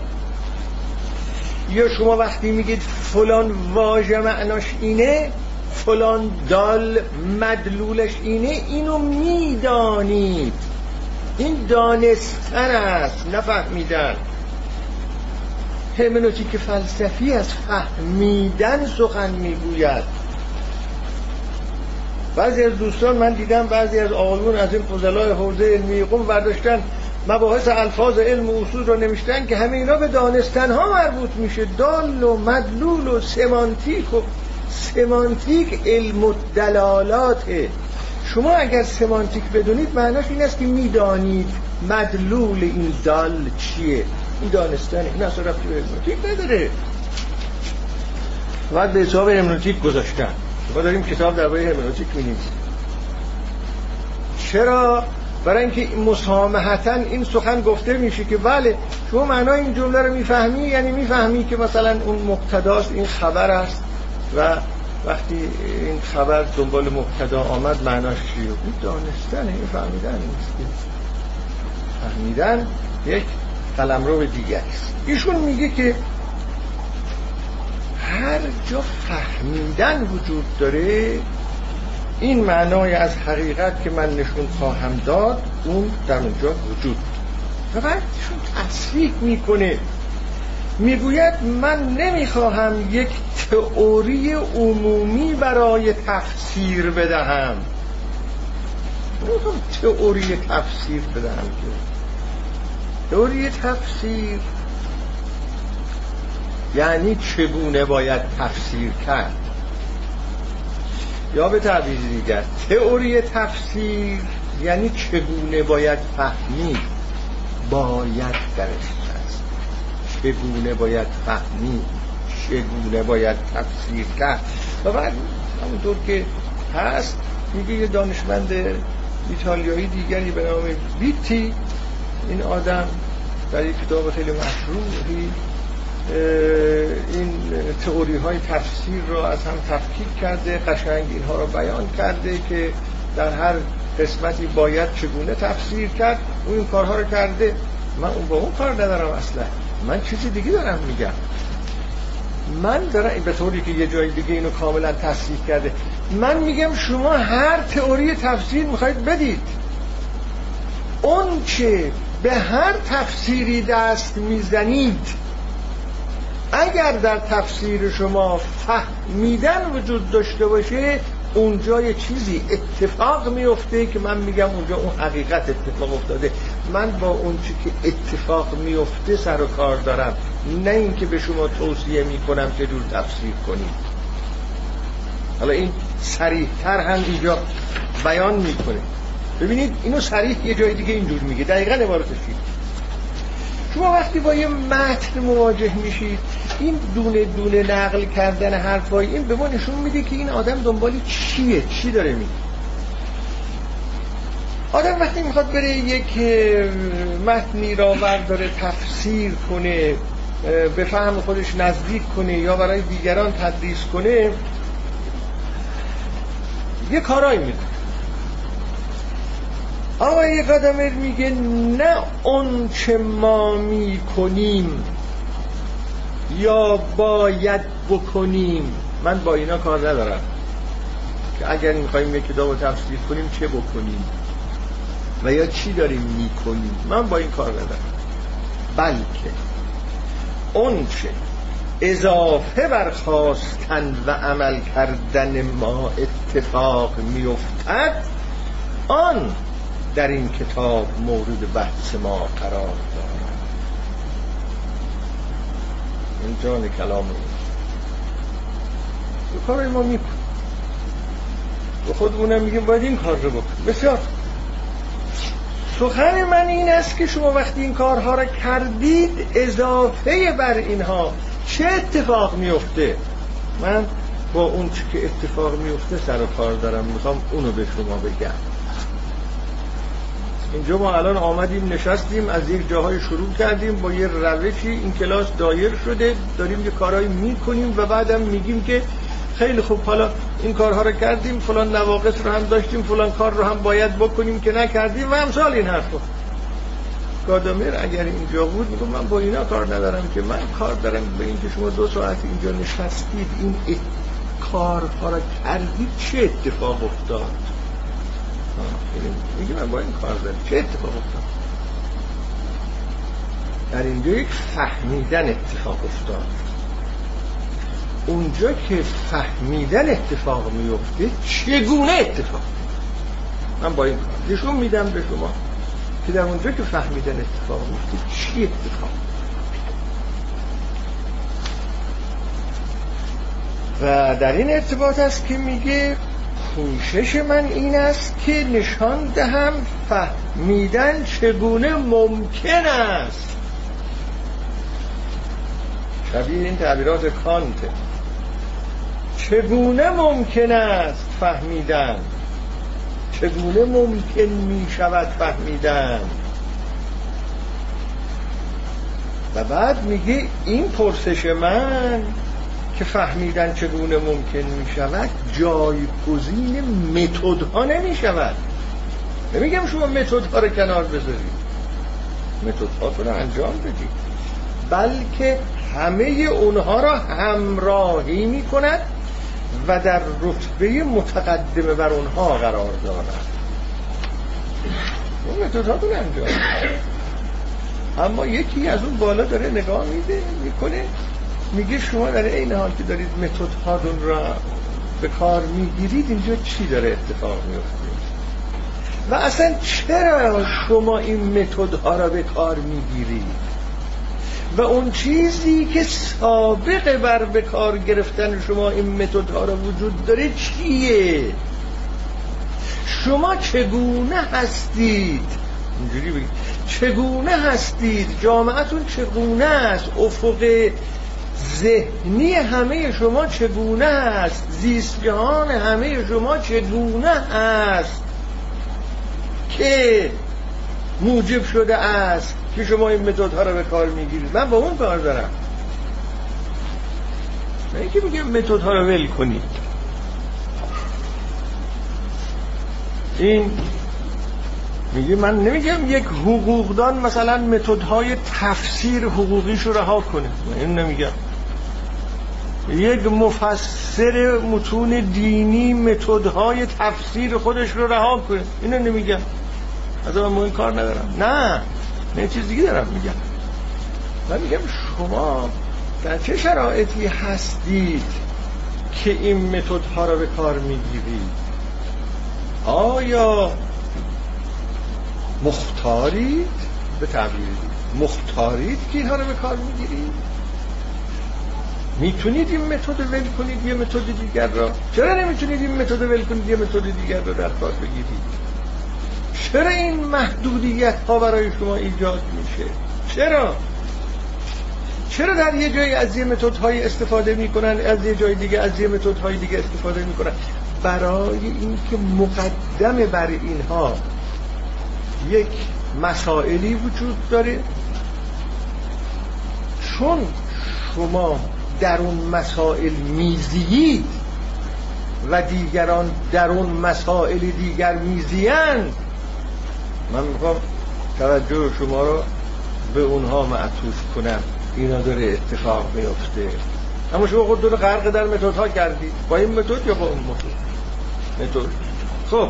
یا شما وقتی میگید فلان واژه معناش اینه فلان دال مدلولش اینه اینو می‌دانید. این دانستن است نفهمیدن. همنوتیک فلسفی از فهمیدن سخن می‌گوید. بعضی از دوستان من دیدم بعضی از آقایون از این فضلای حوزه علمی قم برداشتن مباحث الفاظ علم و اصول رو نمیشتن که همه اینا به دانستن ها مربوط میشه. دال و مدلول و سمانتیک و سمانتیک علم و دلالاته شما اگر سمانتیک بدونید معناش این است که می‌دانید مدلول این دال چیه. این دانستن این اصلا رفتی به هرمنوتیک نداره. بعد به حساب هرمنوتیک گذاشتن. ما داریم کتاب درباره هرمنوتیک می‌نویسیم. چرا؟ برای اینکه مسامحتا این سخن گفته میشه که بله شما معنای این جمله رو می‌فهمی یعنی می‌فهمی که مثلا اون مقتداست این خبر است و وقتی این خبر دنبال مقتدا آمد معناش چیه این دانستن این فهمیدن نیست. فهمیدن یک قلمرو دیگر است ایشون میگه که هر جا فهمیدن وجود داره این معنای از حقیقت که من نشون خواهم داد اون در اونجا وجود و بعدشون تصریح می‌کنه. می‌گوید من نمی‌خواهم یک تئوری عمومی برای تفسیر بدهم. نمی‌خواهم تئوری تفسیر بدهم تئوری تفسیر. یعنی چگونه باید تفسیر کرد؟ یا به تعبیر دیگر تئوری تفسیر یعنی چگونه باید فهمید باید درش هست. چگونه باید فهمید چگونه باید تفسیر کرد؟ و بعد همونطور که هست میگه یه دانشمند ایتالیایی دیگری به نام بیتی این آدم در یک کتاب خیلی مشروعی این تئوری های تفسیر را از هم تفکیک کرده قشنگ اینها را بیان کرده که در هر قسمتی باید چگونه تفسیر کرد اون این کارها رو کرده. من اون با اون کار ندارم اصلا. من چیزی دیگه دارم میگم. من دارم به طوری که یه جای دیگه اینو کاملا تصدیق کرده. من میگم شما هر تئوری تفسیر می‌خواید بدید. اون که به هر تفسیری دست می‌زنید. اگر در تفسیر شما فهمیدن وجود داشته باشه اونجا یه چیزی اتفاق میفته که من میگم اونجا اون حقیقت اتفاق افتاده. من با اون چی که اتفاق میفته سر و کار دارم. نه اینکه به شما توصیه می‌کنم که جور تفسیر کنید. حالا این سریحتر هم اینجا بیان می‌کنه. ببینید اینو سریح یه جای دیگه اینجور میگه. دقیقا عبارتش شما وقتی با یه متن مواجه میشید این دونه دونه نقل کردن حرفای این به ما نشون میده که این آدم دنبال چیه چی داره میگه. آدم وقتی می‌خواد بره یک متنی را برداره تفسیر کنه به فهم خودش نزدیک کنه یا برای دیگران تدریس کنه یه کارایی میده آقای قدمر میگه نه اون چه ما می‌کنیم یا باید بکنیم. من با اینا کار ندارم. که اگر می‌خوایم یک کتاب رو تفسیر کنیم چه بکنیم؟ و یا چی داریم می‌کنیم؟ من با این کار ندارم. بلکه اون چه اضافه برخواستن و عمل کردن ما اتفاق میافتد آن در این کتاب مورد بحث ما قرار دارد این جان کلام رو. کار ما میکن به خودمونم میگیم باید این کار رو بکن بسیار. سخن من این است که شما وقتی این کارها را کردید اضافه بر اینها چه اتفاق میفته من با اون که اتفاق میفته سر و کار دارم. می‌خوام اونو به شما بگم. اینجا ما الان آمدیم نشستیم از یک جاهای شروع کردیم با یه روشی. این کلاس دایر شده داریم یه کارهایی می‌کنیم و بعدم میگیم که خیلی خوب حالا این کارها رو کردیم فلان نواقص رو هم داشتیم فلان کار رو هم باید بکنیم که نکردیم و امثال این حرف گادامیر اگر اینجا بود میگم من با اینا کار ندارم که من کار دارم به اینکه شما دو ساعت اینجا نشستید. این کارها رو کردید چه اتفاق افتاد؟ میگه من با این کار دارم چه اتفاق افتاد؟ در اینجا یک فهمیدن اتفاق افتاد. اونجا که فهمیدن اتفاق میفته چگونه اتفاق؟ من با این کار نشون میدم به شما که در اونجا که فهمیدن اتفاق میفته چی اتفاق؟ و در این ارتباط است که میگه کوشش من این است که نشان دهم فهمیدن چگونه ممکن است. شبیه این تعبیرات کانته چگونه ممکن است فهمیدن؟ چگونه ممکن می شود فهمیدن؟ و بعد میگه این پرسش من که فهمیدن چگونه ممکن می شود جایگزین متد ها نمی شود نمیگم شما متد ها رو کنار بذارید. متد رو انجام بدید. بلکه همه اونها را همراهی می کند و در رتبه متقدمه بر اونها قرار دارد. اون متدها رو انجام اما یکی از اون بالا داره نگاه میده می‌کنه میگه شما در این حال که دارید متد هاتون را به کار می‌گیرید اینجا چی داره اتفاق میفته و اصلا چرا شما این متد ها را به کار می‌گیرید؟ و اون چیزی که سابق بر به کار گرفتن شما این متد ها را وجود داره چیه؟ شما چگونه هستید؟ اینجوری بگید. چگونه هستید؟ جامعتون چگونه است؟ افق ذهنی همه شما چگونه است؟ زیست جهان همه شما چگونه است؟ که موجب شده است که شما این متد ها رو به کار می‌گیرید. من با اون کار دارم. نه اینکه میگم متد ها رو ول کنید. این میگه من نمیگم یک حقوقدان مثلا متد های تفسیر حقوقیش رو رها کنه. من این نمیگم. یک مفسر متون دینی متدهای تفسیر خودش رو رها کنه. اینو نمیگم. از من این کار ندارم. نه. نه چیز دیگه دارم میگم. من میگم شما در چه شرایطی هستید که این متدها رو به کار می‌گیرید؟ آیا مختارید؟ به تعبیر. مختارید که اینها رو به کار می‌گیرید؟ می‌تونید این متد ول کنید یه متد دیگر را. چرا نمی‌تونید این متد ول کنید یه متد دیگر را در کار بگیرید؟ چرا این محدودیت ها برای شما ایجاد میشه؟ چرا؟ چرا در یه جایی از یه متد های استفاده می‌کنن از یه جای دیگه از یه متد های دیگه استفاده می‌کنن؟ برای اینکه مقدم بر اینها یک مسائلی وجود داره. چون شما در اون مسائل میزیید و دیگران در اون مسائل دیگر میزیند. من می‌خوام توجه شما رو به اونها معطوف کنم. اینا داره اتفاق میفته اما شما خود داره غرق در متد ها کردی با این متد یا با اون متد؟ متد. خب.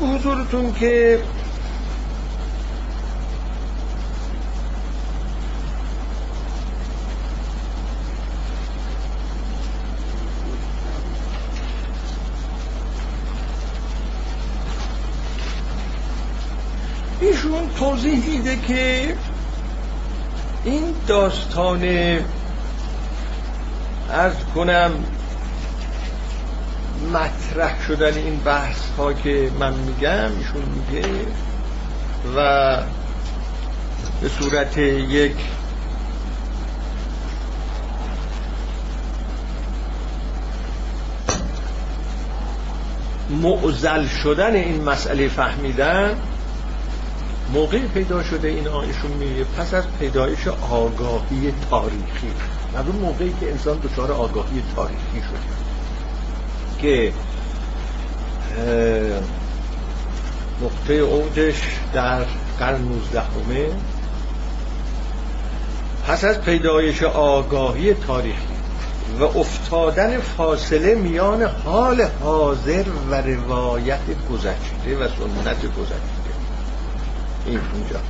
از حضورتون که ایشون توضیح دیده که این داستان از کنم مطرح شدن این بحث ها که من میگم ایشون میگه و به صورت یک معزل شدن این مسئله فهمیدن موقع پیدا شده این آیشون میگه پس از پیدایش آگاهی تاریخی. اون موقعی که انسان دچار آگاهی تاریخی شده. که نقطه اوجش در قرن 19 همه پس از پیدایش آگاهی تاریخی و افتادن فاصله میان حال حاضر و روایت گذشته و سنت گذشته. این اونجا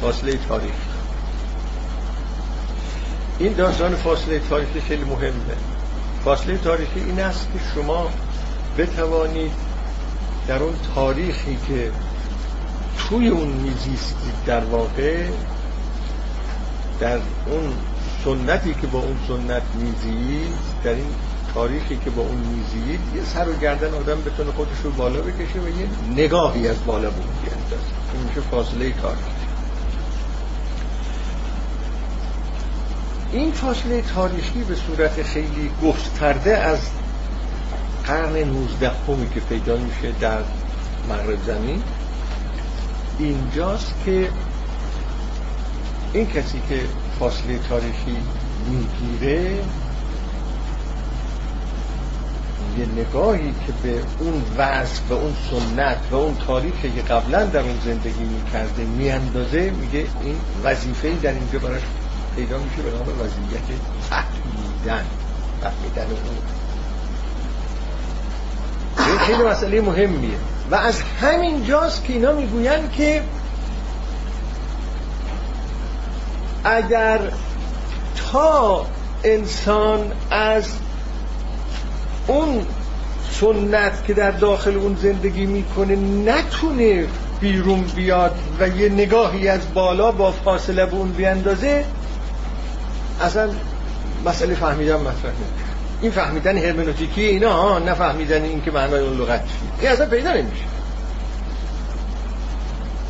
فاصله تاریخی این داستان فاصله تاریخی خیلی مهمه. فاصله تاریخی این است که شما بتوانید در اون تاریخی که توی اون میزیستید در واقع در اون سنتی که با اون سنت میزید در این تاریخی که با اون میزید یه سر و گردن آدم بتونه خودش رو بالا بکشه و یه نگاهی از بالا بود این میشه فاصله تاریخی. این فاصله تاریخی به صورت خیلی گسترده از قرن 19 همی که پیدا میشه در مغرب زمین اینجاست که این کسی که فاصله تاریخی می‌گیره یه نگاهی که به اون وضع به اون سنت و اون تاریخی که قبلا در اون زندگی می‌کرده میاندازه میگه این وظیفه در اینجا براش پیدا میشه به نام وضعیت فهمیدن فهمیدن اون این خیلی مسئله مهمیه. و از همین جاست که اینا می‌گوین که اگر تا انسان از اون سنت که در داخل اون زندگی می‌کنه نتونه بیرون بیاد و یه نگاهی از بالا با فاصله به اون بیاندازه اصلا مسئله فهمیدن مطرح این فهمیدن هرمنوتیکی اینا ها نه فهمیدن این که معنای اون لغت این اصلا پیدا نمیشه.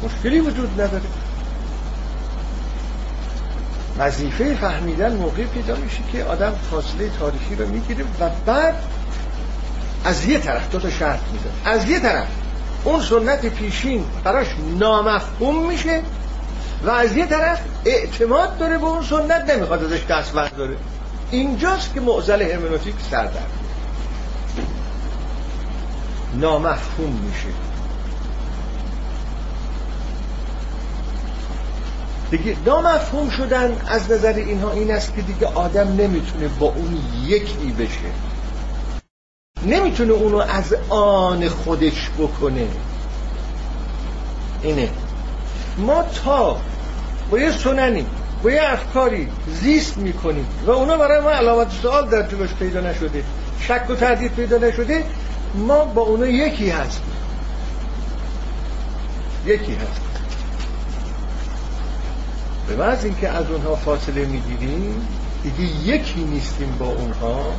مشکلی وجود نداره. وظیفه فهمیدن موقع پیدا میشه که آدم فاصله تاریخی رو می‌گیره و بعد از یه طرف دو تا شرط میده از یه طرف اون سنت پیشین براش نامفهوم میشه و از یه طرف اعتماد داره به اون سنت نمی‌خواد ازش دست داره اینجاست که معزل هرمنوتیک سر در نامفهوم میشه. دیگه نامفهوم شدن از نظر اینها این است که دیگه آدم نمی‌تونه با اون یکی بشه. نمی‌تونه اونو از آن خودش بکنه. اینه. ما تا با یه سننی با یه افکاری زیست می‌کنیم و اونا برای ما علامت سوال در جلوش پیدا نشده شک و تردید پیدا نشده ما با اونا یکی هستیم. یکی هستیم. به محض اینکه از اونها فاصله می‌گیریم دیگه یکی نیستیم با اونها.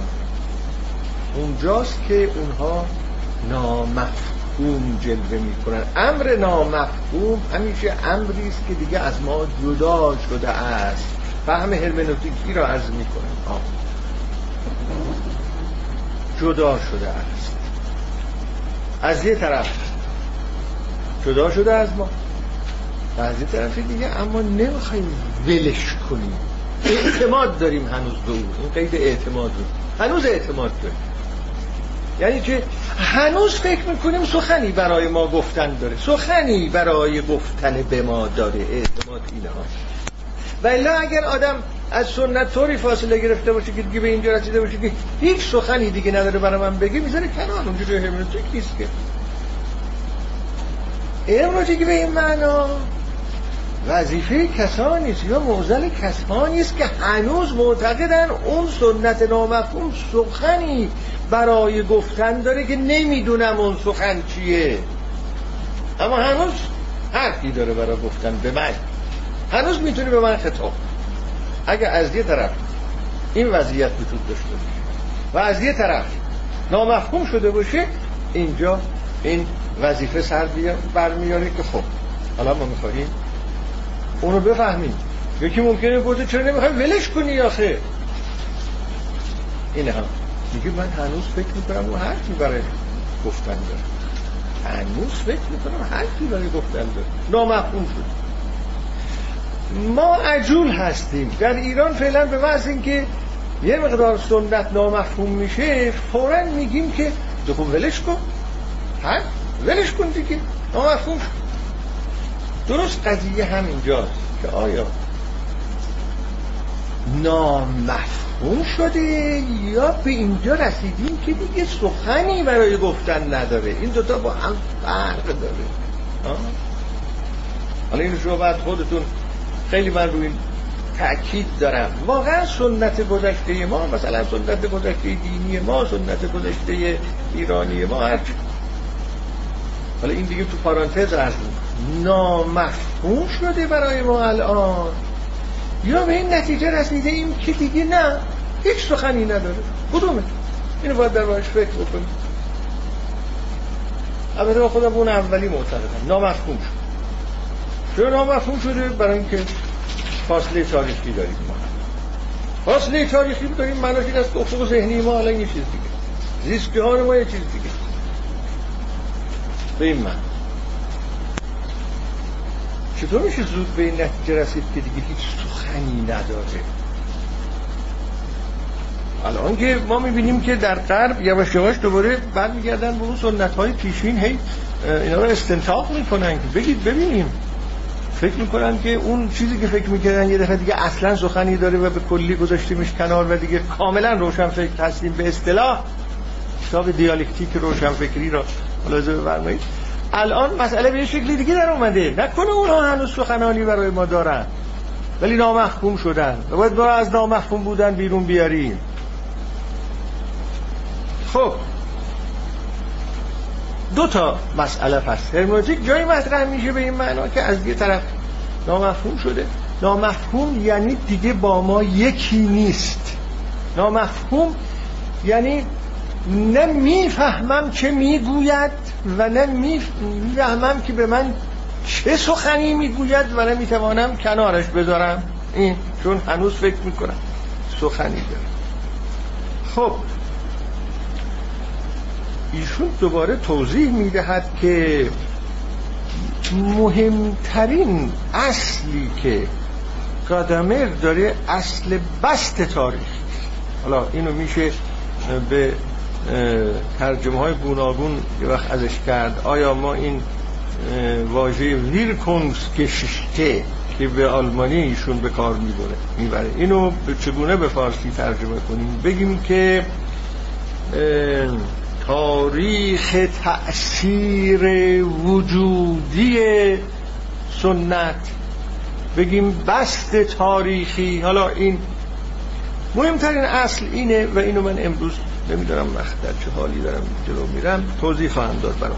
اونجاست که اونها نامفهوم. جلوه می‌کنن. امر نامفهوم همیشه امری است که دیگه از ما جدا شده است. فهم هرمنوتیکی را عرض می‌کنن جدا شده است. از یه طرف جدا شده از ما. و از یه طرف دیگه اما نمی‌خوایم ولش کنیم. اعتماد داریم هنوز به اون این قید اعتماد رو. هنوز اعتماد داریم. یعنی که هنوز فکر می‌کنیم سخنی برای ما گفتن داره. سخنی برای گفتن به ما داره. اعتماد اینه ها و الا اگر آدم از سنت طوری فاصله گرفته باشه که دیگه به اینجا رسیده باشه که هیچ سخنی دیگه نداره برای من بگه می‌ذاره کنار. اونجا جای هرمنوتیک نیست که؟ هرمنوتیک به این معنا؟ وظیفه کسانی است یا موزل کسانی است که هنوز معتقدن اون سنت نامفهوم سخنی برای گفتن داره که نمی‌دونم اون سخن چیه. اما هنوز حرفی داره برای گفتن به من. هنوز می‌تونه به من خطاب اگر از یه طرف این وضعیت وجود داشته باشه و از یه طرف نامفهوم شده باشه اینجا این وظیفه سر برمیاره که خب حالا ما می‌خواهیم اونو بفهمیم. یکی ممکنه بوده چرا نمی‌خوای؟ ولش کنی آخه. اینه هم میگه من هنوز فکر می‌کنم اون حرفی برای گفتن داره. هنوز فکر می‌کنم حرفی برای گفتن داره. نامفهوم شد. ما عجول هستیم. در ایران فعلا به محض اینکه یه مقدار سنت نامفهوم میشه فورا میگیم که خب ولش کن. ها؟ ولش کن دیگه. نامفهوم شد. درست قضیه همینجاست که آیا نامفهوم شده. یا به اینجا رسیدیم که دیگه سخنی برای گفتن نداره. این دوتا با هم فرق داره. حالا این شما بعد خودتون خیلی من روی تأکید دارم. واقعا سنت گذشته ما مثلا سنت گذشته دینی ما سنت گذشته ایرانی ما هرچی حالا این دیگه تو پارانتز از نامفهوم شده برای ما الان. یا به این نتیجه رسیده ایم که دیگه نه. هیچ سخنی نداره. کدومه؟ اینو باید در باش فکر بکنیم. البته خودم اون اولی معتقدم. نامفهوم شد. چرا نامفهوم شده؟ برای اینکه فاصله تاریخی داریم ما. فاصله تاریخی داریم معناش این است افق ذهنی ما الان یه چیز دیگه زیستگاه ما یه چیز دیگه به این من چطور میشه زود به این نتیجه رسید که دیگه هیچ سخنی نداره؟ الان که ما می‌بینیم که در غرب یواش یواش دوباره برمیگردن به اون سنت های پیشین هی اینا رو استنتاق می‌کنن که بگید ببینیم. فکر می‌کنن که اون چیزی که فکر می‌کردن یه دفعه دیگه اصلا سخنی داره و به کلی گذاشتیمش کنار و دیگه کاملا روشن فکر هستیم. به اصطلاح کتاب دیالکتیک روشن فکری را ملاحظه بفرمایید. الان مسئله به شکلی دیگه در اومده. نکنه اونها هنوز سخنانی برای ما دارن. ولی نامحکوم شدن. و باید ما از نامحکوم بودن بیرون بیاریم. خب. دو تا مسئله پس. هرمنوتیک جایی مطرح میشه به این معنا که از یه طرف نامفهوم شده. نامفهوم یعنی دیگه با ما یکی نیست. نامفهوم یعنی نه می‌فهمم چه می‌گوید و نه می‌فهمم که به من چه سخنی می‌گوید و نه می‌توانم کنارش بذارم. این چون هنوز فکر می‌کنم سخنی داره. خب. ایشون دوباره توضیح می‌دهد که مهمترین اصلی که گادامر داره اصل بست تاریخ. حالا اینو میشه به ترجمه های گوناگون یه وقت ازش کرد. آیا ما این واژه ویرکنس گشته که به آلمانی ایشون به کار می‌بره می‌بره؟ اینو چگونه به فارسی ترجمه کنیم؟ بگیم که تاریخ تأثیر وجودی سنت. بگیم بست تاریخی. حالا این مهمترین اصل اینه و اینو من امروز نمی‌دونم وقت در چه حالی دارم جلو میرم. توضیح خواهم داد برام.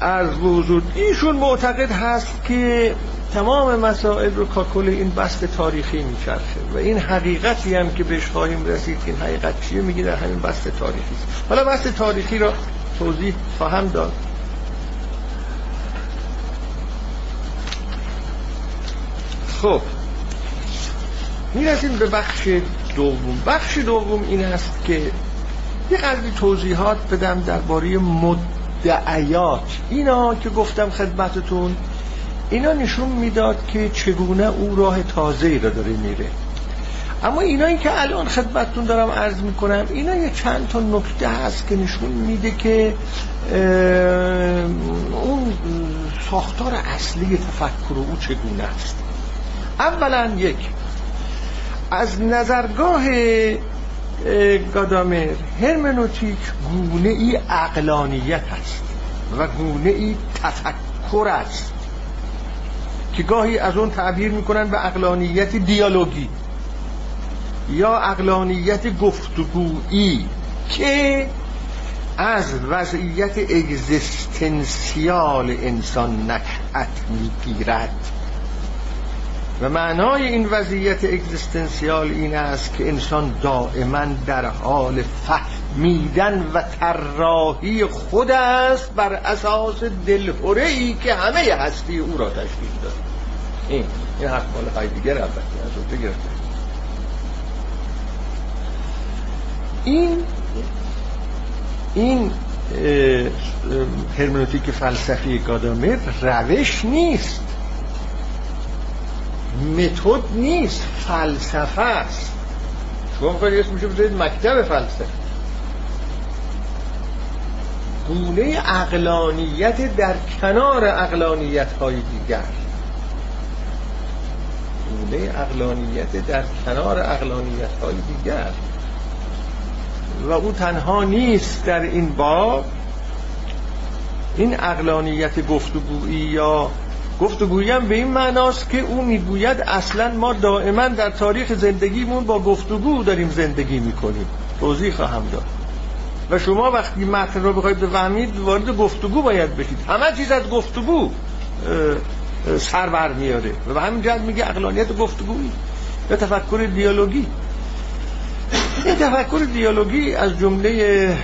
از وجود ایشون معتقد هست که تمام مسائل رو کاکل این بست تاریخی میچرخه و این حقیقتی هم که بهش خواهیم رسید این حقیقت چیه؟ میگه در همین بست تاریخی. حالا بست تاریخی را توضیح خواهم داد. خب می‌رسیم به بخش دوم. بخش دوم این است که یه قدری توضیحات بدم درباره مدعیات. اینا که گفتم خدمتتون اینا نشون می‌داد که چگونه او راه تازه ای را داره میره. اما اینایی که الان خدمتتون دارم عرض می‌کنم اینا یه چند تا نکته هست که نشون میده که اون ساختار اصلی تفکر او چگونه است. اولا یک از نظرگاه گادامر هرمنوتیک گونه ای اقلانیت است و گونه ای تفکر است که گاهی از اون تعبیر می‌کنن به اقلانیت دیالوگی یا اقلانیت گفتگویی که از وضعیت اگزیستنسیال انسان نکعت می‌گیرد. و معنای این وضعیت اگزیستنسیال این است که انسان دائما در حال فهمیدن و طراحی خود است بر اساس دلهوره ای که همه هستی او را تشکیل داد. این این حرف مال هایدگر البته از گرفته. این این هرمنوتیک فلسفی گادامر روش نیست. متد نیست فلسفه است. شما می‌خواید اسمشو بذارید مکتب فلسفه. گونه اقلانیت در کنار اقلانیت های دیگر. گونه اقلانیت در کنار اقلانیت های دیگر. و او تنها نیست در این باب. این اقلانیت گفتگویی یا گفتگویم به این معناست که او می‌گوید اصلا ما دائما در تاریخ زندگیمون با گفتگو داریم زندگی می‌کنیم. توضیح خواهم داد. و شما وقتی متن رو بخواید بفهمید وارد گفتگو باید بشید. همه چیز از گفتگو سر بر میاره. و به همین جهت میگه اقلانیت گفتگویی. یا تفکر دیالوگی. این تفکر دیالوگی از جمله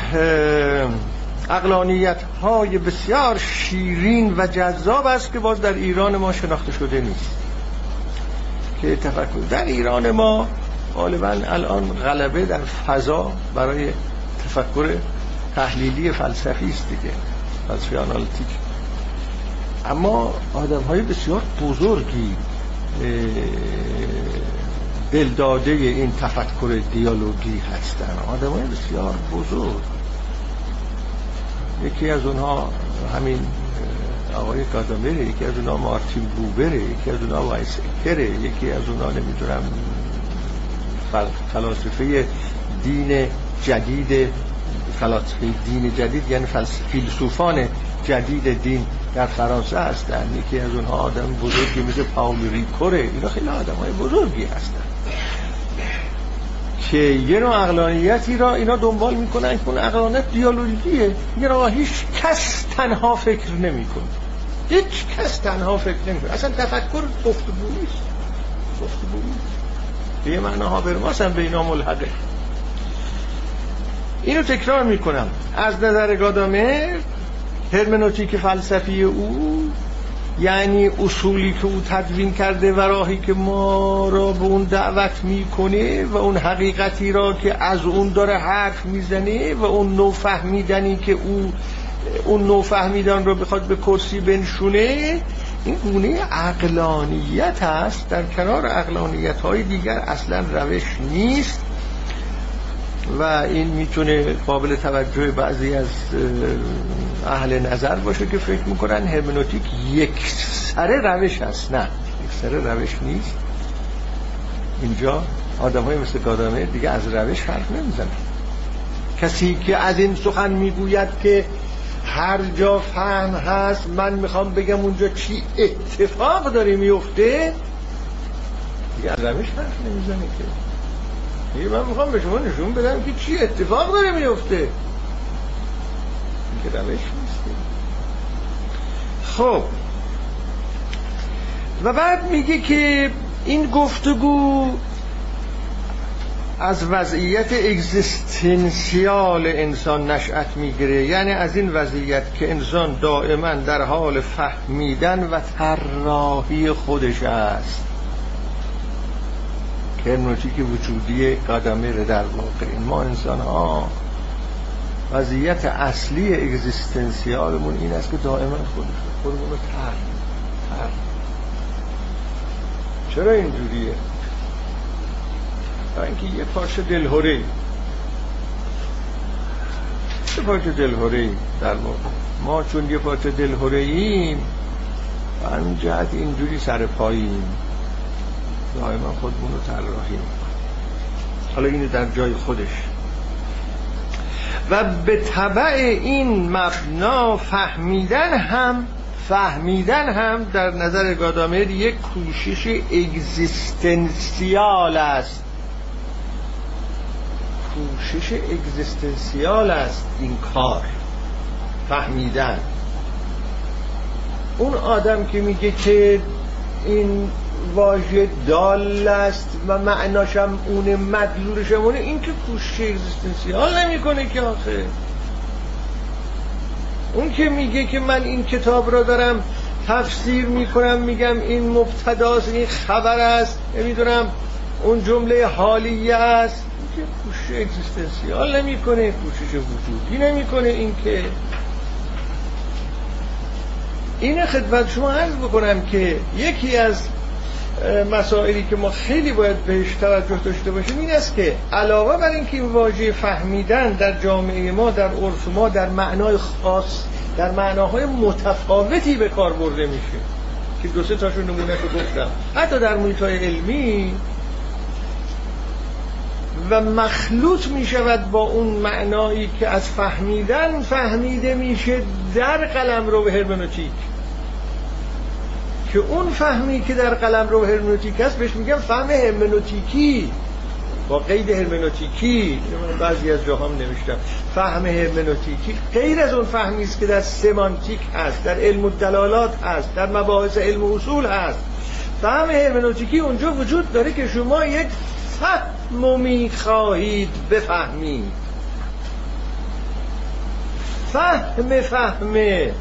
اقلانیت های بسیار شیرین و جذاب است که باز در ایران ما شناخته شده نیست. که تفکر در ایران ما غالبا الان غلبه در فضا برای تفکر تحلیلی فلسفی است دیگه فلسفه آنالیتیک اما آدم های بسیار بزرگی دلداده این تفکر دیالوگی هستن. آدم های بسیار بزرگ. یکی از اونها همین آقای کادامره یکی از اونها مارتین بوبره یکی از اونها وایسکره یکی از اونها نمی‌دونم فلاسفه دین جدید فلاسفه دین جدید یعنی فیلسوفان جدید دین در فرانسه هستن. یکی از اونها آدم بزرگی مثل پاول ریکوره. اینا خیلی آدم های بزرگی هستن. که یه نوع اقلانیتی را اینا دنبال می‌کنن که اون اقلانیت دیالوژیه یه را هیچ کس تنها فکر نمی‌کنه. هیچ کس تنها فکر نمی‌کنه. اصلا تفکر گفتگو نیست. به یه معنا برماس هم به اینا ملحقه. اینو تکرار می‌کنم. از نظر گادامر هرمنوتیک فلسفی او یعنی اصولی که او تدوین کرده و راهی که ما را به اون دعوت می‌کنه و اون حقیقتی را که از اون داره حرف می‌زنه و اون نو فهمیدنی که او اون نو فهمیدن رو بخواد به کرسی بنشونه این گونه اقلانیت هست در کنار اقلانیت های دیگر اصلا روش نیست. و این می‌تونه قابل توجه بعضی از اهل نظر باشه که فکر می‌کنن هرمنوتیک یک سره روش هست. نه یک سره روش نیست. اینجا آدم های مثل گادامه دیگه از روش حرف نمی‌زنن. کسی که از این سخن می‌گوید که هر جا فهم هست من می‌خوام بگم اونجا چی اتفاق داره میفته دیگه از روش حرف نمی‌زنه که. دیگه من می‌خوام به شما نشون بدم که چی اتفاق داره میفته. که روش نیست خب. و بعد میگه که این گفتگو از وضعیت اگزیستنسیال انسان نشأت می‌گیره. یعنی از این وضعیت که انسان دائما در حال فهمیدن و طراحی خودش است. کرنوتیک وجودی قدمه در واقع ما انسان ها وضعیت اصلی اگزیستنسیالمون این است که دائما خودمون رو تر تر چرا اینجوریه؟ تا اینکه یه پارچه دلهوره یه پارچه دلهوره در واقع؟ ما چون یه پارچه دلهوره ایم و همین جهت اینجوری سر پاییم. دائما خودمون رو طراحی حالا اینه در جای خودش. و به طبع این مبنا فهمیدن هم فهمیدن هم در نظر گادامر یک کوشش اگزیستنسیال است. کوشش اگزیستنسیال است این کار. فهمیدن. اون آدم که میگه که این واژه دال است و معناشم اون مدلولش همونه این که کوشش اگزیستنسیال نمی‌کنه که آخه. اون که میگه که من این کتاب را دارم تفسیر می‌کنم میگم این مبتداست این خبر است نمی‌دونم اون جمله حالیه است. که کوشش اگزیستنسیال نمی‌کنه کوشش وجودی نمی‌کنه این که. این خدمت شما عرض بکنم که یکی از مسائلی که ما خیلی باید بهش توجه داشته باشیم این است که علاوه بر اینکه این واژه فهمیدن در جامعه ما در عرف ما در معنای خاص در معناهای متفاوتی به کار برده میشه. که دو سه تاشون نمونه رو گفتم. حتی در محیط علمی و مخلوط می شود با اون معنایی که از فهمیدن فهمیده میشه در قلم رو به هرمنوتیک. که اون فهمی که در قلم رو هرمنوتیک است بهش میگم فهم هرمنوتیکی. با قید هرمنوتیکی بعضی از جاهام نوشتم. فهم هرمنوتیکی غیر از اون فهمی است که در سمانتیک هست در علم الدلالات هست در مباحث علم اصول هست. فهم هرمنوتیکی اونجا وجود داره که شما یک فهم می‌خواهید بفهمید. فهم فهمه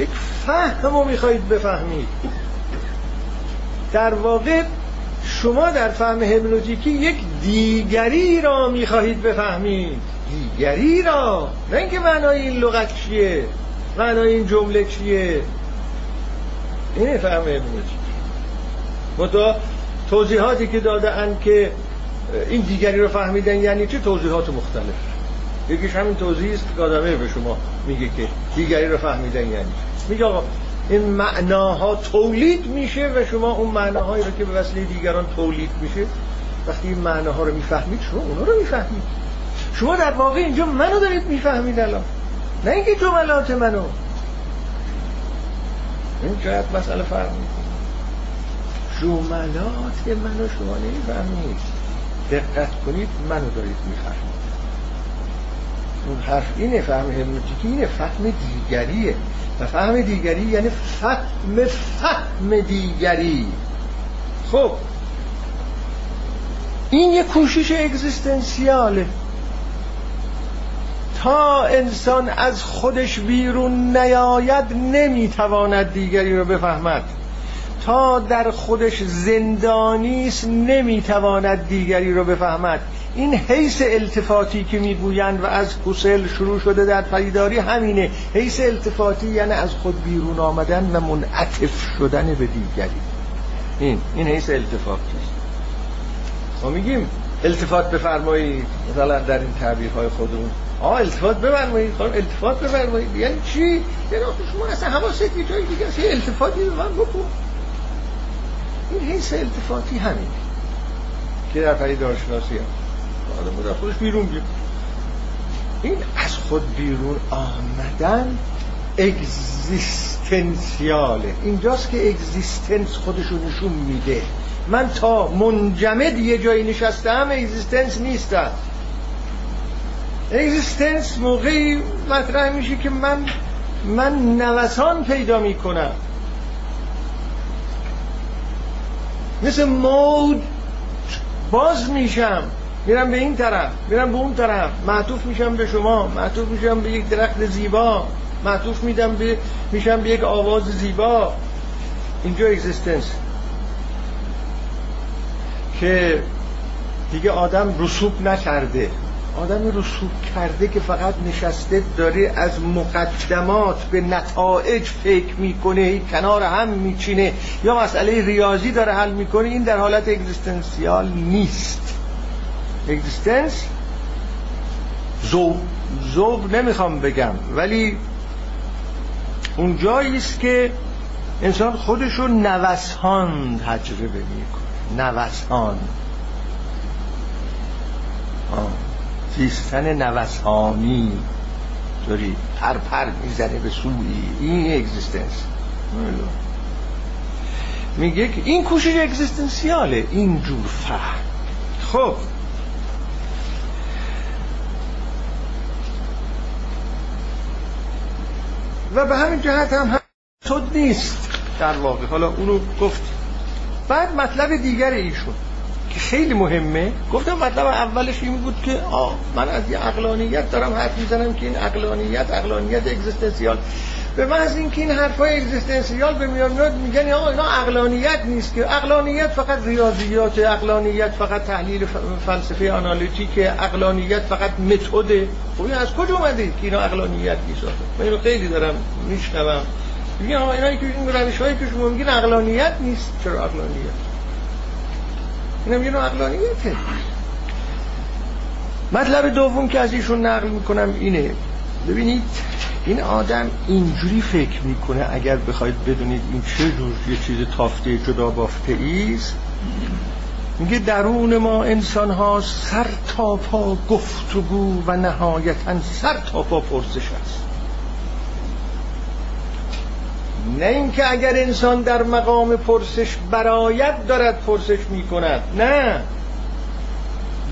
یک فهم رو می‌خواهید بفهمید. در واقع شما در فهم هرمنوتیکی یک دیگری را می‌خواهید بفهمید. دیگری را؟ نه اینکه معنای این لغت چیه معنای این جمله چیه. اینه فهم هرمنوتیکی متا توضیحاتی که داده اند که این دیگری رو فهمیدن یعنی چه توضیحات مختلف؟ یکیش همین توضیح است که آدمه به شما میگه که دیگری رو فهمیدن یعنی میگه آقا این معناها تولید میشه و شما اون معناهایی رو که به وسیله دیگران تولید میشه وقتی این معناها رو می‌فهمید شما اونا رو می‌فهمید. شما در واقع اینجا منو دارید می‌فهمید الان. نه اینکه جملات منو. این شاید مسئله فرق می‌کنه. جملات منو شما نمی‌فهمید. دقت کنید منو دارید می‌فهمید. اون حرف اینه فهم هرمنوتیکی اینه فهم دیگریه. و فهم دیگری یعنی فهم فهم دیگری. خب این یه کوشش اگزیستنسیاله. تا انسان از خودش بیرون نیاید نمی‌تواند دیگری رو بفهمد. تا در خودش زندانیست نمی‌تواند دیگری رو بفهمد. این حیث التفاتی که می‌گویند و از حسل شروع شده در پریداری همینه. حیث التفاتی یعنی از خود بیرون آمدن و منعطف شدن به دیگری. این این حیث التفاتی است. ما میگیم التفات بفرمایید مثلا در این تعبیرهای خودمون. آه التفات بفرمایید خانم التفات بفرمایید. یعنی چی؟ یعنی شما اصلا حواست یه جای دیگه است التفاتی به من این حیث التفاتی همین. که در پدیدارشناسی هم آدم در خودش بیرون بیرون این از خود بیرون آمدن اگزیستنسیاله. اینجاست که اگزیستنس خودشو نشون میده. من تا منجمد یه جایی نشستم اگزیستنس نیستم اگزیستنس موقعی مطرح میشه که من من نوسان پیدا می‌کنم. مثل مود باز میشم. میرم به این طرف میرم به اون طرف. معطوف میشم به شما معطوف میشم به یک درخت زیبا. معطوف میدم به میشم به یک آواز زیبا. اینجا اگزیستنس که دیگه آدم رسوب نکرده. آدم رسوب کرده که فقط نشسته داره از مقدمات به نتایج فکر می‌کنه کنار هم میچینه. یا مسئله ریاضی داره حل می‌کنه این در حالت اگزیستنسیال نیست. اگزیستنس؟ زوب. زوب نمی‌خوام بگم ولی اون جایی است که انسان خودش رو نوسان تجربه می‌کنه نوسان زیستن نوسانی. طوری پر پر می‌زنه به سوی این اگزیستنس. میگه که این کوشش اگزیستنسیاله. اینجور فهم. خب. و به همین جهت هم هم نیست. در واقع. حالا اونو گفت. بعد مطلب دیگر ایشون. که خیلی مهمه. گفتم مطلب اولش این بود که آه من از یه عقلانیت دارم حرف می‌زنم که این عقلانیت عقلانیت اگزیستنسیال. به محض اینکه این حرفای اگزیستنسیال به میان میاد میگن آقا اینا عقلانیت نیست که عقلانیت فقط ریاضیات عقلانیت فقط تحلیل فلسفه analytic عقلانیت فقط متد. خب این از کجا اومده که اینا عقلانیت نیست؟ من اینو خیلی دارم میشنوم. میگن آقا اینا که این روش هایی که شما میگین عقلانیت نیست. چرا عقلانیت اینم یه نوع عقلانیته مطلب دوم که از ایشون نقل می‌کنم اینه. ببینید این آدم اینجوری فکر می‌کنه اگر بخواید بدونید این چه جور یه چیز تافته جدا بافته ایست. میگه درون ما انسان ها سر تا پا گفتگو و نهایتا سر تا پا پرسش است. نه اینکه اگر انسان در مقام پرسش برایت دارد پرسش می‌کند نه.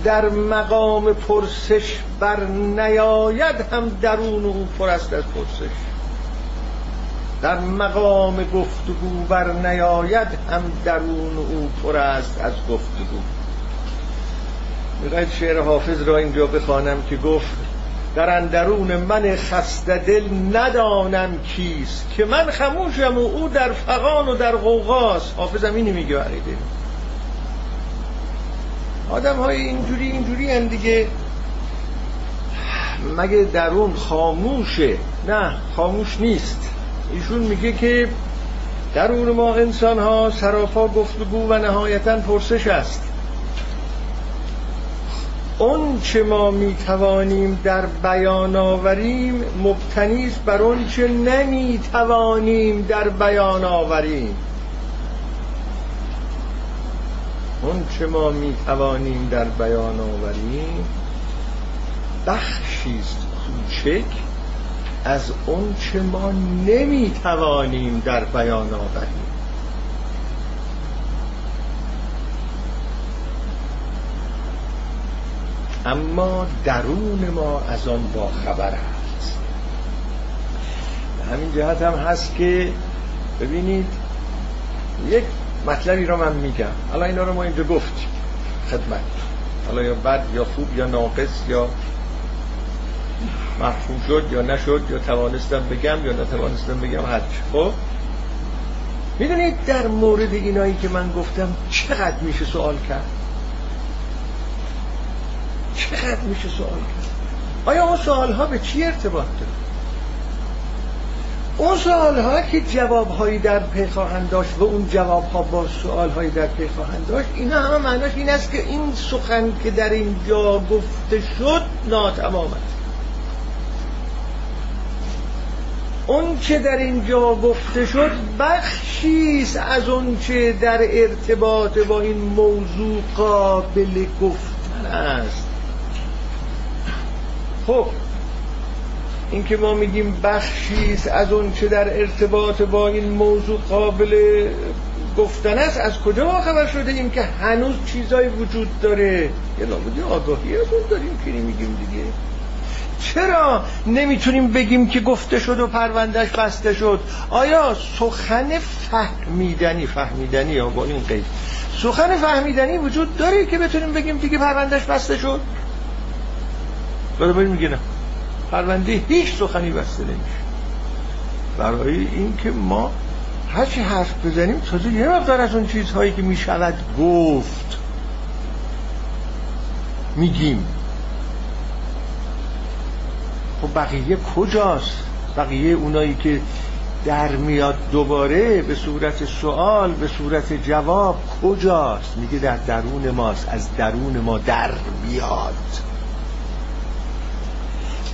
در مقام پرسش بر نیاید هم درون او پر است از پرسش. در مقام گفتگو بر نیاید هم درون او پر است از گفتگو. می‌خواید شعر حافظ را اینجا بخوانم که گفت در اندرون من خسته دل ندانم کیست که من خموشم و او در فقان و در غوغاست. حافظم اینی میگه آدم های اینجوری اینجوری هم دیگه. مگه درون خاموشه؟ نه خاموش نیست. ایشون میگه که درون ما انسان ها سراپا گفتگو و نهایتا پرسش است. اون چه ما می‌توانیم در بیان آوریم مبتنیست بر اون چه نمی‌توانیم در بیان آوریم. اون چه ما می توانیم در بیان آوریم بخشیست کوچک از اون چه ما نمی توانیم در بیان آوریم. اما درون ما از آن با خبر است همین جهت هم هست که ببینید یک مطلبی رو من میگم. الان اینا رو ما اینجا گفتیم خدمت. حالا یا بد یا خوب یا ناقص یا محفوظ شد یا نشد یا توانستم بگم یا نتوانستم بگم هر خب؟ می‌دونید در مورد اینایی که من گفتم چقدر میشه سوال کرد؟ چقدر میشه سوال کرد؟ آیا اون سوال ها به چی ارتباط داره؟ اون سوال ها که جواب هایی در پی خواهند داشت و اون جواب ها با سوال هایی در پی خواهند داشت اینا همه معناش این است که این سخن که در اینجا گفته شد ناتمام است اون که در اینجا گفته شد بخشیست از اون چه در ارتباط با این موضوع قابل گفتن است. خب این که ما میگیم بخشیست از اون چه در ارتباط با این موضوع قابل گفتن است از کجا ما خبر شده ایم که هنوز چیزایی وجود داره؟ یه نابودی آگاهی از اون داریم که میگیم دیگه. چرا نمی‌تونیم بگیم که گفته شد و پروندهش بسته شد؟ آیا سخن فهمیدنی فهمیدنی یا با این قید سخن فهمیدنی وجود داره که بتونیم بگیم دیگه پروندهش بسته شد؟ برای میگه نه. پرونده هیچ سخنی بسته نمیشه. برای اینکه ما هرچی حرف بزنیم تازه یه مقدار از اون چیزهایی که می‌شود گفت. میگیم. خب بقیه کجاست؟ بقیه اونایی که در میاد دوباره به صورت سوال به صورت جواب کجاست؟ میگه در درون ماست. از درون ما در بیاد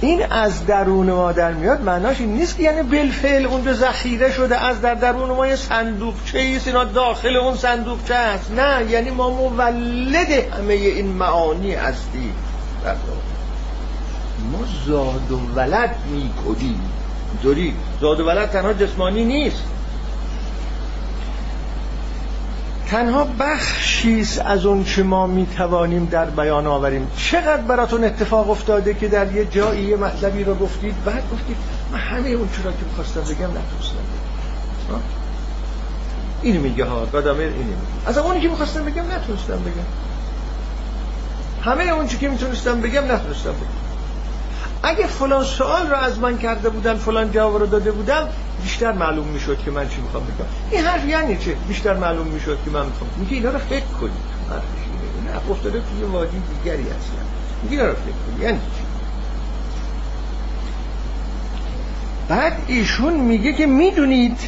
این از درون ما در میاد معناش این نیست که یعنی بالفعل اونجا ذخیره شده از در درون ما یه صندوقچه ایست اینا داخل اون صندوقچه هست نه یعنی ما مولد همه این معانی هستیم. ما زاد و ولد می‌کنیم دوری زاد و ولد تنها جسمانی نیست. تنها بخشیست از اون که ما می‌توانیم در بیان آوریم. چقدر براتون اتفاق افتاده که در یه جایی یه مطلبی رو گفتید بعد گفتید من همه اون چرا که می‌خواستم بگم نتونستم این میگه ها قدامر اینه میگه. از اونی که می‌خواستم بگم نتونستم بگم. همه اون که می‌تونستم بگم نتونستم بگم. اگه فلان سوال رو از من کرده بودن فلان جواب رو داده بودم بیشتر معلوم می‌شد که من چی می‌خوام بگم. این حرف یعنی چه بیشتر معلوم می‌شد که من می‌خوام. میگه اینا رو فکر کنید. نه افتاده توی وادی دیگری اصلا میگه اینا رو فکر کنید. یعنی چی؟ بعد ایشون میگه که می‌دونید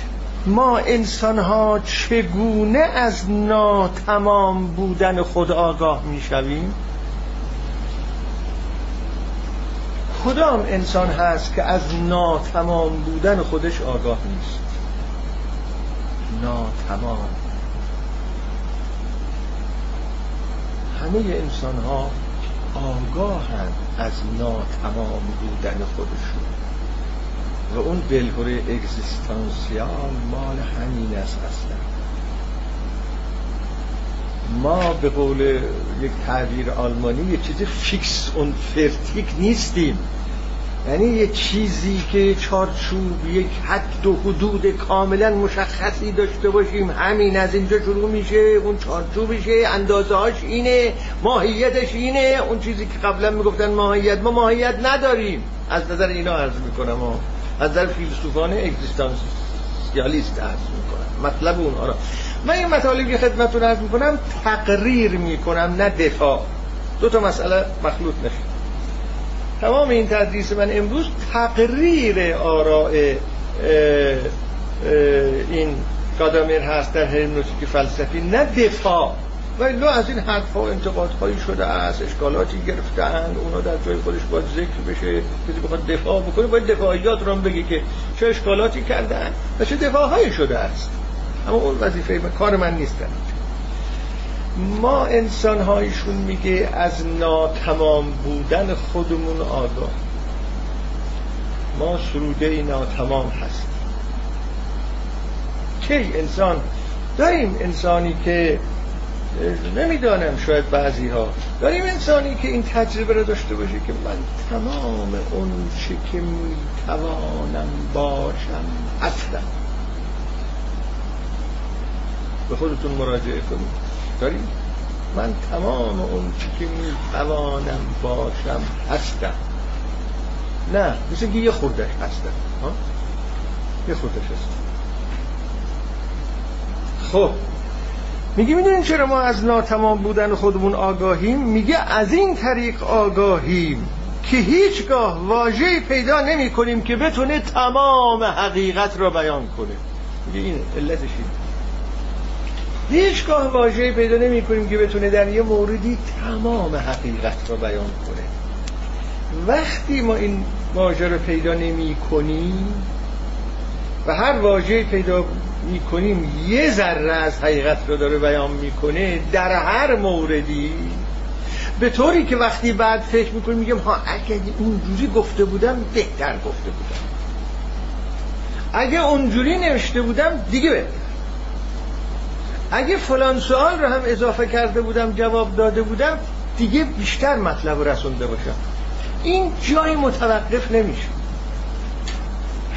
ما انسان ها چگونه از ناتمام بودن خود آگاه می‌شویم؟ کدام انسان هست که از ناتمام بودن خودش آگاه نیست؟ ناتمام. همه انسان ها آگاهند از ناتمام بودن خودشون. و اون دلهور اگزیستانسیال مال همین است اصلا. ما به قول یک تعبیر آلمانی یه چیز fix und fertig نیستیم. یعنی یه چیزی که چارچوب یک حد و حدود کاملا مشخصی داشته باشیم. همین از اینجا شروع میشه اون چارچوبشه اندازه هاش اینه ماهیتش اینه. اون چیزی که قبلا می‌گفتن ماهیت ما ماهیت نداریم. از نظر اینا عرض می‌کنم. از نظر فیلسوفان اگزیستانسیالیست عرض می‌کنم. مطلب اونها را. من این مطالبی خدمتتون عرض می‌کنم تقریر می‌کنم نه دفاع. دو تا مسئله مخلوط نشه. تمام این تدریس من امروز تقریر آراء این گادامر هست در هرمنوتیک فلسفی نه دفاع. و لو از این حرفها انتقادهایی شده است اشکالاتی گرفتن اونا در جای خودش باید ذکر بشه کسی بخواد دفاع بکنه باید دفاعیات رو بگی که چه اشکالاتی کردن و چه دفاعهایی شده است. اما اون وظیفه کار من نیستن ما انسان هایشون میگه از ناتمام بودن خودمون آگاه. ما سروده ناتمام هستیم. کی انسان؟ داریم انسانی که نمی‌دانم شاید بعضی ها داریم انسانی که این تجربه رو داشته باشه که من تمام اون چه که می‌توانم باشم هستم به خودتون مراجعه کنید. داریم؟ من تمام اون چی که می‌توانم باشم هستم. نه مثل که یه خوردش هستم یه خوردش هستم. خب میگه می‌دونین چرا ما از ناتمام بودن خودمون آگاهیم؟ میگه از این طریق آگاهیم که هیچگاه واژه‌ای پیدا نمی کنیم که بتونه تمام حقیقت را بیان کنه. میگه این علتش هیچگاه واژه‌ای پیدا نمی کنیم که بتونه در یه موردی تمام حقیقت را بیان کنه. وقتی ما این واژه رو پیدا نمی کنیم و هر واژه پیدا می کنیم یه ذره از حقیقت رو داره بیان می‌کنه در هر موردی به طوری که وقتی بعد فکر می‌کنیم میگم ها اگه اونجوری گفته بودم بهتر گفته بودم. اگه اونجوری نوشته بودم دیگه بهتر. اگه فلان سوال رو هم اضافه کرده بودم جواب داده بودم دیگه بیشتر مطلب رسونده باشم. این جای متوقف نمیشه.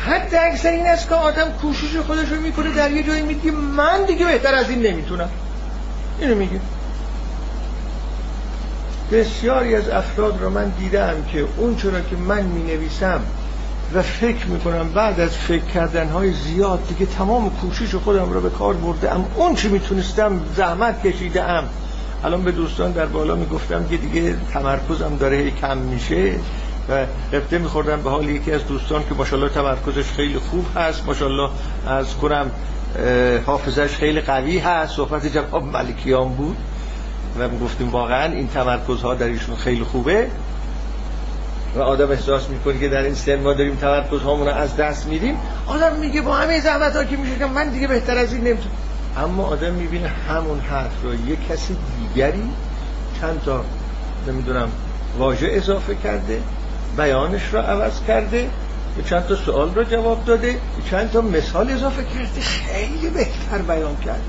حتی اکثر این است که آدم کوشش خودش رو می‌کنه در یه جایی میگه من دیگه بهتر از این نمی‌تونم. اینو میگه. بسیاری از افراد رو من دیدم که اون چرا که من می نویسم و فکر می‌کنم بعد از فکر کردن های زیاد دیگه تمام کوشش خودم رو به کار برده ام اون چی می‌تونستم زحمت کشیده ام الان به دوستان در بالا می‌گفتم که دیگه تمرکزم داره کم میشه و قبطه میخوردم به حال یکی از دوستان که ماشاءالله تمرکزش خیلی خوب هست. ماشاءالله از کنم حافظش خیلی قوی هست. صحبت جواب ملکیان بود و گفتیم واقعا این تمرکزها در ایشون خیلی خوبه. و آدم احساس می‌کنه که در این سن ما داریم تمرکز رو از دست میدیم. آدم میگه با همه زحمت ها که میشه من دیگه بهتر از این نمی‌تونم. اما آدم می‌بینه همون حرف رو یه کسی دیگری چند تا نمی‌دونم واژه اضافه کرده بیانش رو عوض کرده چند تا سوال رو جواب داده چند تا مثال اضافه کرده خیلی بهتر بیان کرده.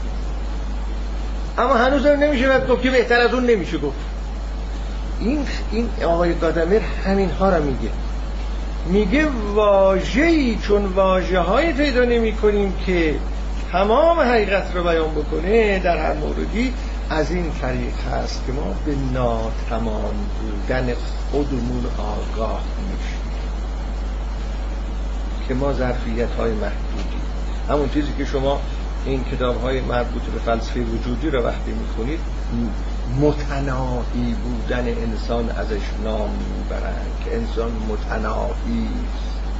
اما هنوز نمیشه باید گفت که بهتر از اون نمیشه گفت. این این آقای قادمر همین ها رو میگه. میگه واژه‌ای چون واژه های پیدا نمی کنیم که تمام حقیقت رو بیان بکنه در هر موردی از این طریق هست که ما به ناتمام بودن خودمون آگاه میشیم. که ما ظرفیت های محدودی همون چیزی که شما این کتاب های مربوط به فلسفه وجودی رو وقتی می‌خونید متناهی بودن انسان ازش نام می‌برند که انسان متناهی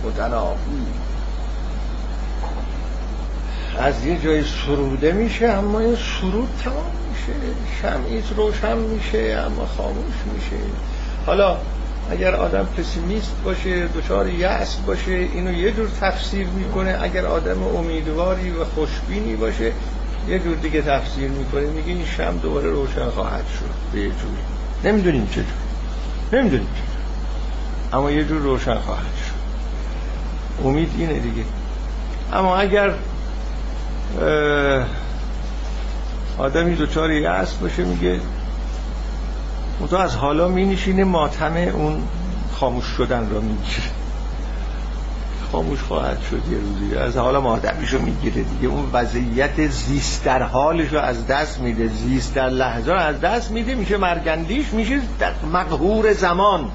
متناهی. از یه جای سروده میشه اما این سرود تمام میشه. شمعیت روشن میشه اما خاموش میشه. حالا اگر آدم پسیمیست باشه دچار یأس باشه اینو یه جور تفسیر می‌کنه. اگر آدم امیدواری و خوشبینی باشه یه جور دیگه تفسیر می‌کنه میگه این شم دوباره روشن خواهد شد به یه جوری. نمی‌دونیم چه جور نمی‌دونیم اما یه جور روشن خواهد شد. امید اینه دیگه. اما اگر آدمی دوچار یأس باشه میگه تو از حالا می نشینه ماتم اون خاموش شدن را می‌گیره. خاموش خواهد شد یه روزی. از حالا مادمیشو می‌گیره دیگه. اون وضعیت زیست در حالش رو از دست میده. زیست در لحظه رو از دست میده. میشه مرگندیش میشه در مقهور زمان.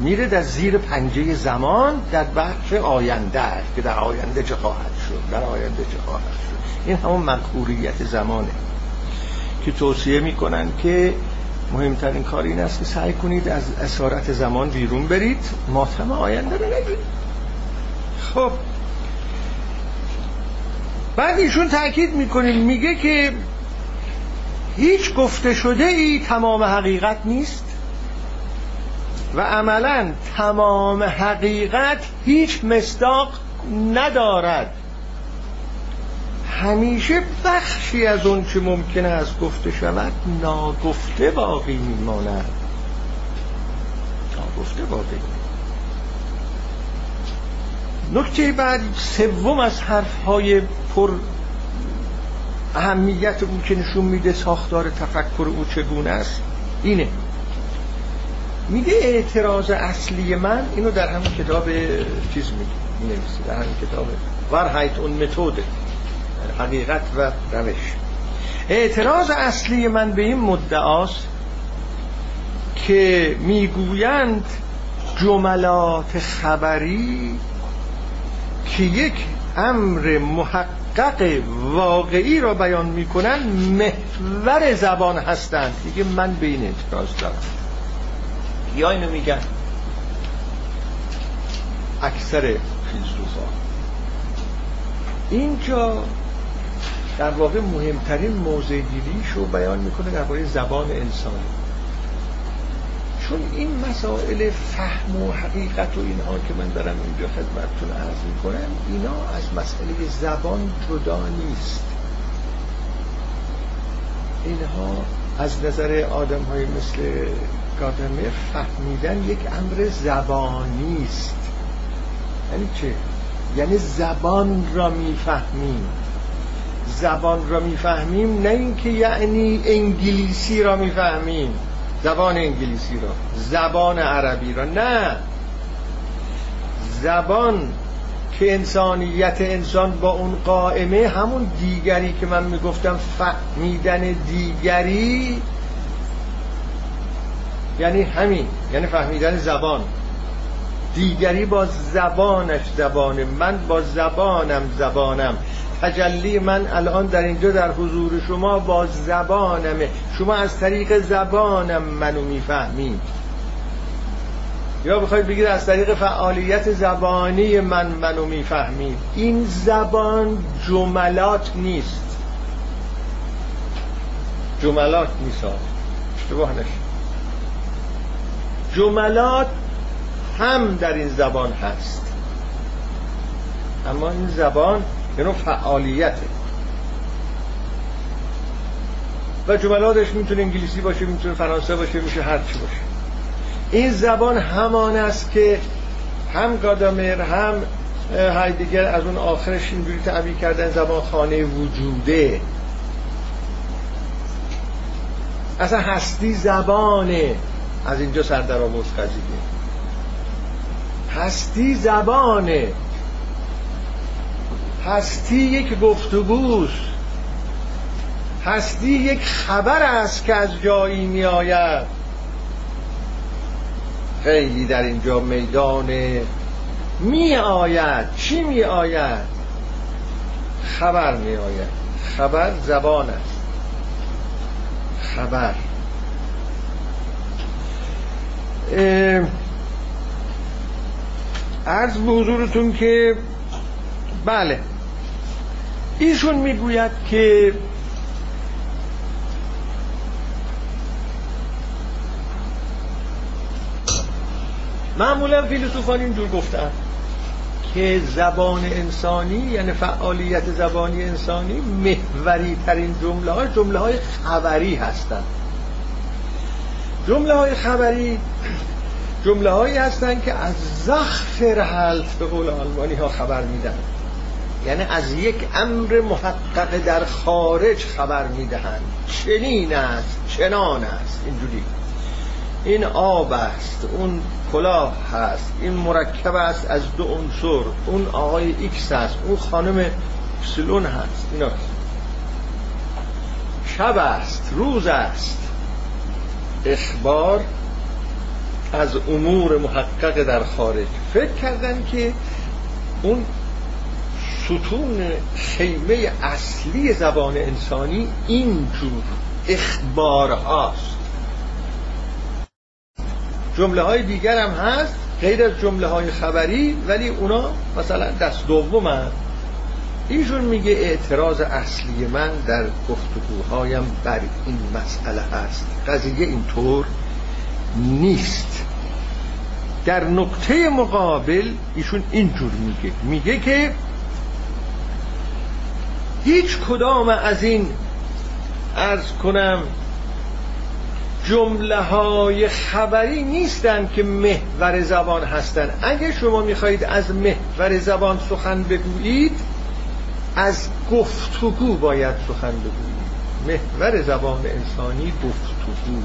میره در زیر پنجه زمان در بخش آینده که در آینده چه خواهد شد. در آینده چه خواهد شد. این همون مقهوریت زمانه. که توصیه می‌کنن که مهمترین کار این است که سعی کنید از اسارت زمان بیرون برید. ماتم آینده رو نگید خب. بعد ایشون تاکید می‌کنه میگه که هیچ گفته شده ای تمام حقیقت نیست و عملا تمام حقیقت هیچ مصداق ندارد. همیشه بخشی از اون که ممکنه از گفته شود ناگفته باقی میماند. ناگفته باقی. نکته بعد سوم از حرف های پر اهمیت اون که نشون میده ساختار تفکر او چگونه است اینه. میگه اعتراض اصلی من اینو در همین کتاب چیز میگه در همین کتاب ورهایت اون متوده حقیقت و روش. اعتراض اصلی من به این مدعاست که می‌گویند جملات خبری که یک امر محقق واقعی را بیان می‌کنن محور زبان هستند. دیگه من به این اعتراض دارم. یا اینو میگن اکثر فیلسوفا. اینجا در واقع مهمترین موضع رو بیان می‌کنه درباره زبان انسانی. چون این مسائل فهم و حقیقت و اینها که من دارم اینجا خدمتتون عرض می‌کنم اینا از مسئله زبان جدا نیست. اینها از نظر آدم های مثل گادمه فهمیدن یک امر زبانی است. یعنی چه؟ یعنی زبان را می‌فهمیم. زبان را می‌فهمیم نه اینکه یعنی انگلیسی را می‌فهمیم. زبان انگلیسی را زبان عربی را. نه. زبان که انسانیت انسان با اون قائمه همون دیگری که من می‌گفتم فهمیدن دیگری. یعنی همین یعنی فهمیدن زبان. دیگری با زبانش زبان من با زبانم زبانم. تجلی من الان در اینجا در حضور شما با زبانمه. شما از طریق زبانم منو می‌فهمید. یا بخواید بگید از طریق فعالیت زبانی من منو می‌فهمید. این زبان جملات نیست. جملات نیست اشتباه نشد جملات هم در این زبان هست. اما این زبان یه نوع فعالیته و جملاتش می‌تونه انگلیسی باشه می‌تونه فرانسه باشه میشه هر چی باشه. این زبان همان است که هم گادامر هم هایدگر از اون آخرش اینجوری تعبیر کردن زبان خانه وجوده. اصلا هستی زبانه. از اینجا سر در آموز هستی زبانه. هستی یک گفتگوست هستی یک خبر است که از جایی می آید. خیلی در اینجا میدان می آید. چی می آید؟ خبر می آید. خبر زبان است. خبر. عرض به حضورتون که بله. ایشون می‌گوید که معمولا فیلسوفان اینجور گفتن که زبان انسانی یعنی فعالیت زبانی انسانی محوری ترین جمله های جمله های خبری هستند جمله های خبری جمله هایی هستند که از زخف رهلت به قول آلمانی ها خبر میدن. یعنی از یک امر محقق در خارج خبر می‌دهند. چنین است چنان است. اینجوری. این آب است اون کلاه هست این مرکب است از دو عنصر اون آقای ایکس است اون خانم سلون هست. اینا. شب است روز است. اخبار از امور محقق در خارج. فکر کردن که اون ستون خیمه اصلی زبان انسانی اینجور اخبار هاست جمله های دیگر هم هست غیر از جمله های خبری ولی اونا مثلا دست دوم هست ایشون میگه اعتراض اصلی من در گفتگوهایم بر این مسئله هست قضیه اینطور نیست. در نقطه مقابل ایشون اینجور میگه. میگه که هیچ کدام از این ارز کنم جمله های خبری نیستند که محور زبان هستند اگه شما می‌خواهید از محور زبان سخن بگویید از گفتگو باید سخن بگویید. محور زبان انسانی گفتگو.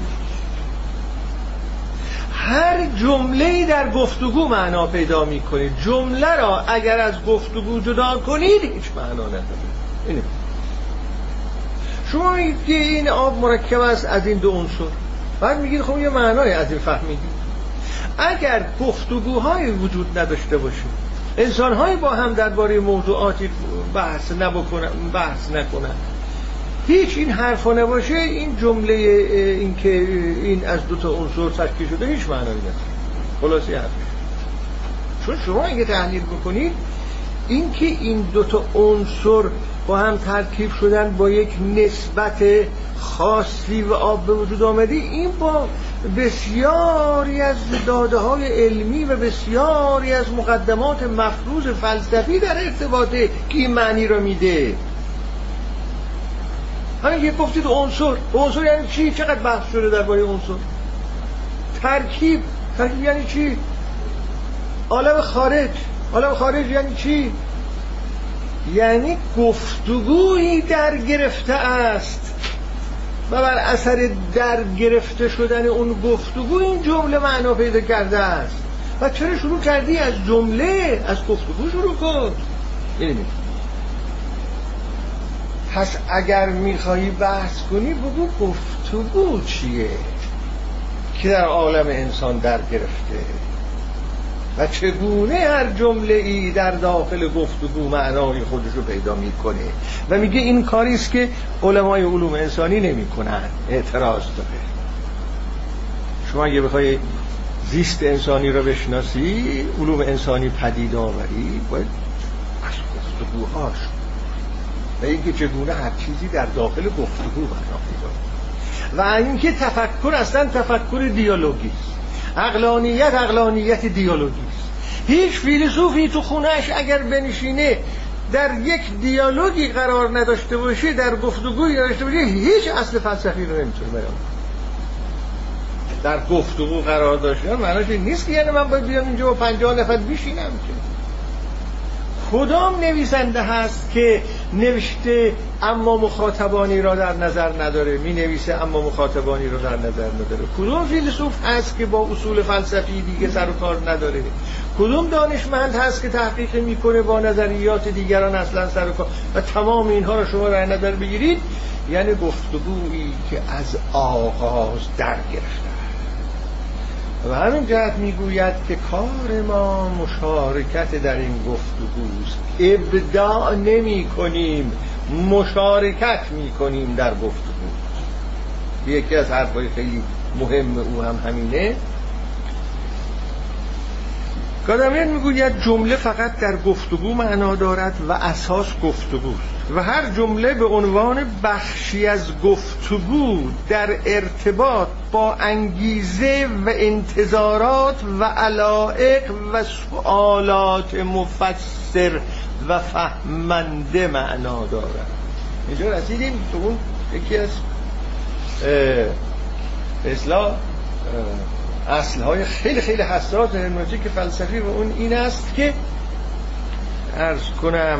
هر جمله در گفتگو معنا پیدا می‌کنید جمله را اگر از گفتگو جدا کنید هیچ معنا نداره. اینه. شما میگید این آب مرکب است از این دو عنصر. بعد میگید خب یه معنای از این فهمیدید اگر گفتگوهای وجود نداشته باشه انسانهایی با هم درباره موضوعاتی بحث نبکنن بحث نکنن. هیچ این حرفا نباشه این جمله این که این از دو تا عنصر تشکیل شده هیچ معنایی نداره. خلاصی حرف چون شما اگه تحلیل بکنید اینکه این دوتا عنصر با هم ترکیب شدن با یک نسبت خاصی و آب به وجود آمده این با بسیاری از داده های علمی و بسیاری از مقدمات مفروض فلسفی در ارتباطه که این معنی را میده. همین که گفتید عنصر عنصر یعنی چی؟ چقدر بحث شده در باره عنصر؟ ترکیب ترکیب یعنی چی؟ عالم خارج. عالم خارج یعنی چی؟ یعنی گفتگویی در گرفته است. و بر اثر در گرفته شدن اون گفتگو این جمله معنا پیدا کرده است. و چرا شروع کردی؟ از جمله از گفتگو شروع کن. یعنی پس اگر میخوایی بحث کنی بگو گفتگو چیه که در عالم انسان در گرفته؟ و چگونه هر جمله ای در داخل گفتگو معنای خودش رو پیدا می‌کنه؟ و میگه این کاری است که علمای علوم انسانی نمی‌کنن. اعتراض داره. شما اگه بخوای زیست انسانی رو بشناسی علوم انسانی پدید آوری باید از گفتگوهاش. و اینکه چگونه هر چیزی در داخل گفتگو معنا پیدا و اینکه تفکر اصلا تفکر دیالوگی اقلانیت اقلانیت دیالوگی هیچ فیلسوفی تو خونهش اگر بنشینه در یک دیالوگی قرار نداشته باشه در گفتگوی نداشته باشه هیچ اصل فلسفی رو نمی‌تونه بیان در گفتگو قرار داشته معناش نیست که یعنی من باید بیام اینجا با پنجاه نفر بشینم که. کدام نویسنده هست که نوشته اما مخاطبانی را در نظر نداره. می نویسه اما مخاطبانی را در نظر نداره. کدام فیلسوف هست که با اصول فلسفی دیگه سر و کار نداره؟ کدوم دانشمند هست که تحقیق می‌کنه با نظریات دیگران اصلا سر و کار؟ و تمام اینها رو شما در نظر بگیرید. یعنی گفتگویی که از آغاز در گرفته و همین جهت می‌گوید که کار ما مشارکت در این گفتگوست ابداع نمی کنیم مشارکت می کنیم در گفتگو. یکی از حرفای خیلی مهم او هم همینه. گادامین می‌گوید جمله فقط در گفتگو معنا دارد و اساس گفتگوست و هر جمله به عنوان بخشی از گفتگو در ارتباط با انگیزه و انتظارات و علائق و سوالات مفسر و فهمنده معنا دارد. اینجا رسیدیم تو اون یکی از اصلاح اصلهای خیلی خیلی حساس هرمنوتیک فلسفی و اون این است که ارز کنم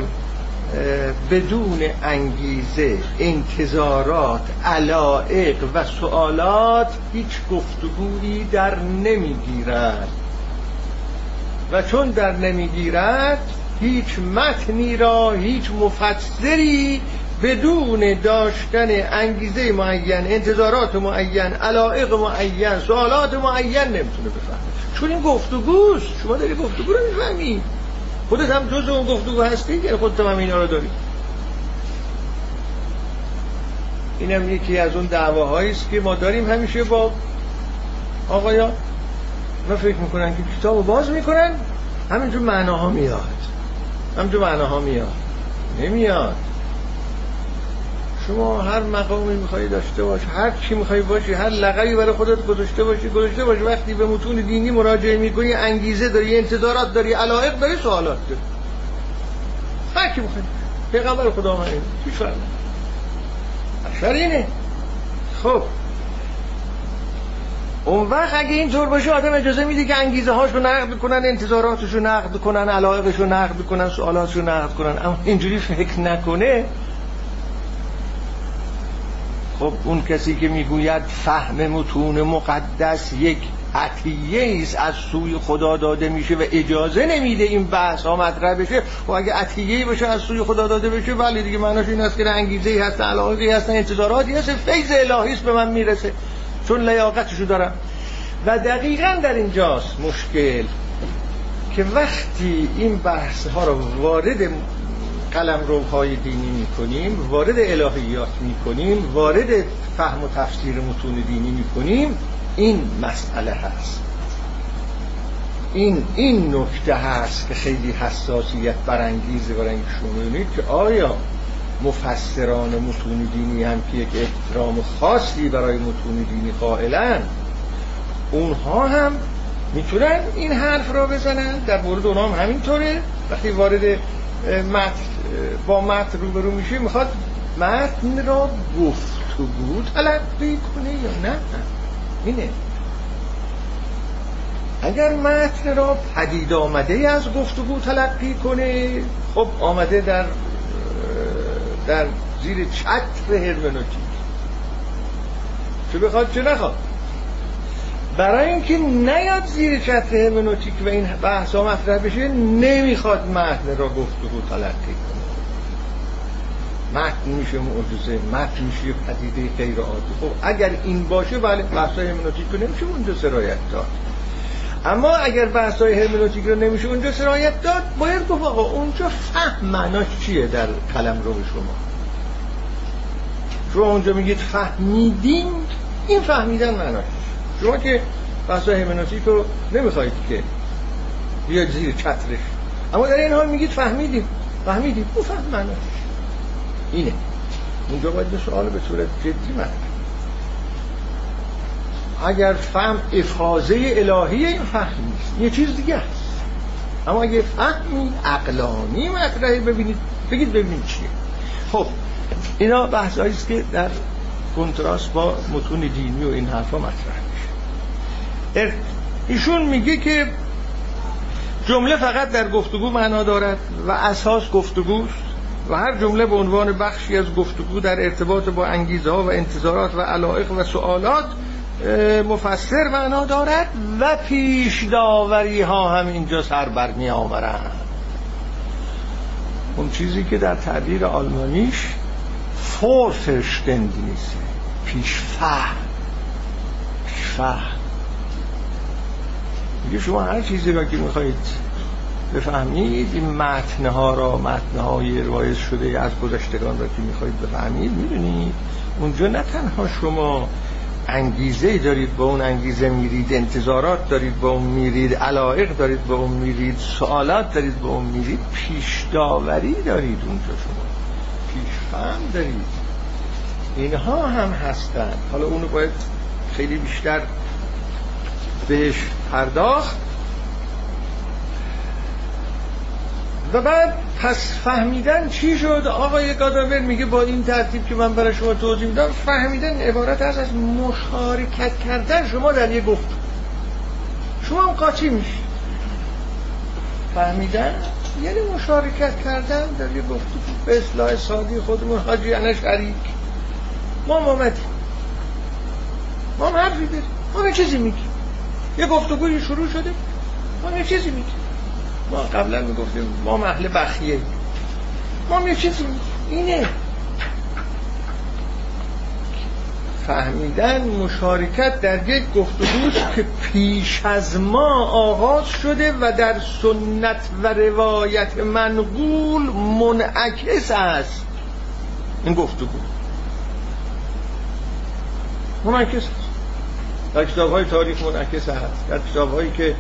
بدون انگیزه انتظارات علائق و سوالات هیچ گفتگویی در نمی‌گیرد. و چون در نمی‌گیرد هیچ متنی را هیچ مفسری بدون داشتن انگیزه معین انتظارات معین علائق معین سوالات معین نمی‌تونه بفهمه. چون این گفتگوست. شما داری گفتگو رو می‌فهمی. خودت هم جز اون گفتگو هستی که خودت هم اینا رو داری. اینم یکی از اون دعواهایی است که ما داریم همیشه با آقایا ما فکر می‌کنن که کتاب باز می‌کنن. همینجور معناها میاد. همینجور معناها میاد. نمیاد. شما هر مقامی میخوایی داشته باش هر چی می‌خوای باشی هر لقبی برای خودت گذاشته باشی گذاشته باشی. وقتی به متون دینی مراجعه می‌کنی انگیزه داری انتظارات داری علایق داری سوالات داری. هر کی می‌خوای پیغمبر خدا من چی فرمه اینه خب. اون وقت اگه اینطور باشه آدم اجازه میده که انگیزه هاشو نقد کنن انتظاراتشو نقد کنن علایقشو نقد کنن سوالاتشو نقد کنن. اما اینجوری فکر نکنه خب اون کسی که می‌گوید فهم متون مقدس یک عطیه است از سوی خدا داده میشه و اجازه نمیده این بحث ها مطرح بشه. و اگه عطیه باشه از سوی خدا داده بشه ولی دیگه معناش این است که انگیزه هست علاقه هست انتظاراتی هست. فیض الهی است به من می‌رسه. چون لیاقتشو دارم. و دقیقا در اینجاست مشکل که وقتی این بحث ها رو وارد قلم روهای دینی می‌کنیم وارد الهیات می‌کنیم وارد فهم و تفسیر متون دینی می‌کنیم این مسئله هست. این این نکته هست که خیلی حساسیت برانگیزه برای شما که آیا مفسران متون دینی هم که یک احترام خاصی برای متون دینی قائلن اونها هم می‌تونن این حرف را بزنن؟ در مورد اونها هم همینطوره. وقتی وارد متن با متن روبرو میشه می‌خواد متن را گفتگو تلقی کنه یا نه؟ اینه. اگر متن را پدید آمده از گفتگو تلقی کنه خب آمده در در زیر چتر هرمنوتیک. چه بخواد چه نخواد. برای اینکه نیاد زیر چتر هرمنوتیک و این بحث ها مطرح بشه نمی‌خواد متن را گفتگو تلقی کنه. متن میشه معجزه متن میشه پدیده غیر عادی. خب اگر این باشه بله بحث های هرمنوتیک رو نمیشه اونجا سرایت داد. اما اگر بحث های هرمنوتیک رو نمیشه اونجا سرایت داد باید گفت آقا اونجا فهم معناش چیه در قلم رو شما؟ شما اونجا میگید فهمیدیم این فهمیدن معناش شما که بحث های هرمنوتیک رو نمی‌خواید که بیاد زیر چترش. اما در این حال میگید فهمیدیم فهمیدیم. اون فهم معناش اینه. اونجا باید به سوال به صورت جدی معنی اگر فهم افاظه الهی این فهم نیست یه چیز دیگه است. اما اگه فهمی عقلانی مطرحی ببینید بگید ببینید چیه. خب اینا بحث است که در کنتراست با متون دینی و این حرفا مطرح ایشون میگه که جمله فقط در گفتگو معنا دارد و اساس گفتگوست و هر جمله به عنوان بخشی از گفتگو در ارتباط با انگیزه ها و انتظارات و علائق و سوالات مفسر معنا دارد و پیش داوری ها هم اینجا سر بر می آورند. اون چیزی که در تعبیر آلمانیش فورفرشتندنیسه پیش فهم پیش فهم میگه شما هر چیزی را که می‌خواهید بفهمید این متنها را متنهای روایت شده از گذشتگان را که می‌خواهید بفهمید می‌دونید اونجا نه تنها شما انگیزه دارید با اون انگیزه میرید انتظارات دارید با اون میرید علائق دارید با اون میرید سوالات دارید با اون میرید پیش داوری دارید اونجا شما پیش فهم دارید. اینها هم هستن. حالا اونو باید خیلی بیشتر بهش پرداخت. و بعد پس فهمیدن چی شد؟ آقای گاداور میگه با این ترتیب که من برای شما توضیح میدم فهمیدن عبارت از از مشارکت کردن. شما در یه گفت. شما هم قاطی میشی. فهمیدن؟ یعنی مشارکت کردن در یه گفت. به اصلاح سادی خودمون حاجی انا شریک. ما مامدیم ما هم حرفی داریم. ما چیزی میگیم. یه گفتگوی شروع شده. ما چیزی میگیم. ما قبلا می‌گفتیم ما محل بخیه. ما یه چیزی اینه. فهمیدن مشارکت در یک گفتگوست که پیش از ما آغاز شده و در سنت و روایت منقول منعکس است. این گفتگو. منعکس است. در کتاب های تاریخ منعکس است. در کتاب هایی که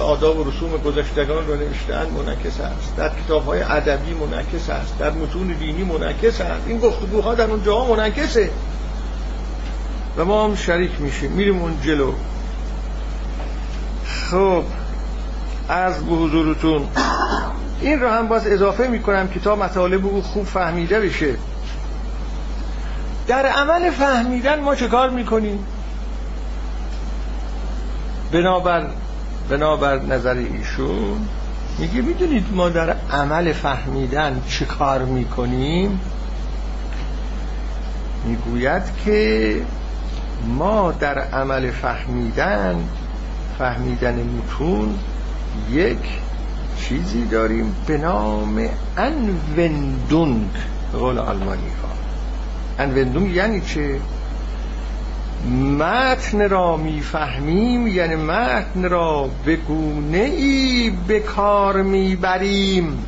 آداب و رسوم گذشتگان رو نوشتن منعکس است. در کتاب های ادبی منعکس است. در متون دینی منعکس است. این گفتگوها در اون جاها منعکسه. و ما هم شریک میشیم. میریم اون جلو. خب از به حضورتون. این رو هم باز اضافه می‌کنم که تا مطالب او خوب فهمیده بشه. در عمل فهمیدن ما چه کار می‌کنیم؟ بنابر بنابر نظر ایشون میگه می‌دونید ما در عمل فهمیدن چه کار می‌کنیم؟ می‌گوید که ما در عمل فهمیدن فهمیدن متون یک چیزی داریم به نام انوندونگ قول آلمانی ها. انوندونگ یعنی چه؟ متن را می‌فهمیم یعنی متن را به گونه ای به کار می‌بریم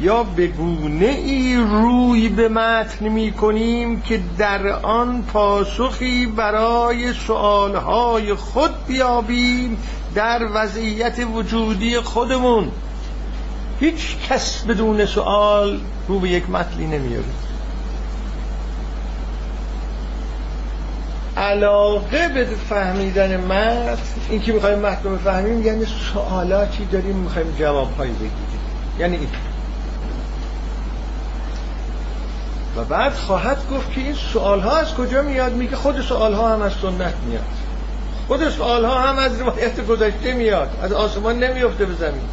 یا به گونه ای روی به متن می کنیم که در آن پاسخی برای سؤالهای خود بیابیم در وضعیت وجودی خودمون. هیچ کس بدون سوال رو به یک مطلی نمیاره علاقه به فهمیدن متن این که می‌خوایم متن رو بفهمیم یعنی سوالاتی داریم می‌خوایم جوابهایی بگیریم. یعنی این. و بعد خواهد گفت که این سوال ها از کجا میاد؟ میگه خود سوال ها هم از سنت میاد. خود سوال ها هم از روایت گذشته میاد. از آسمان نمیفته به زمین.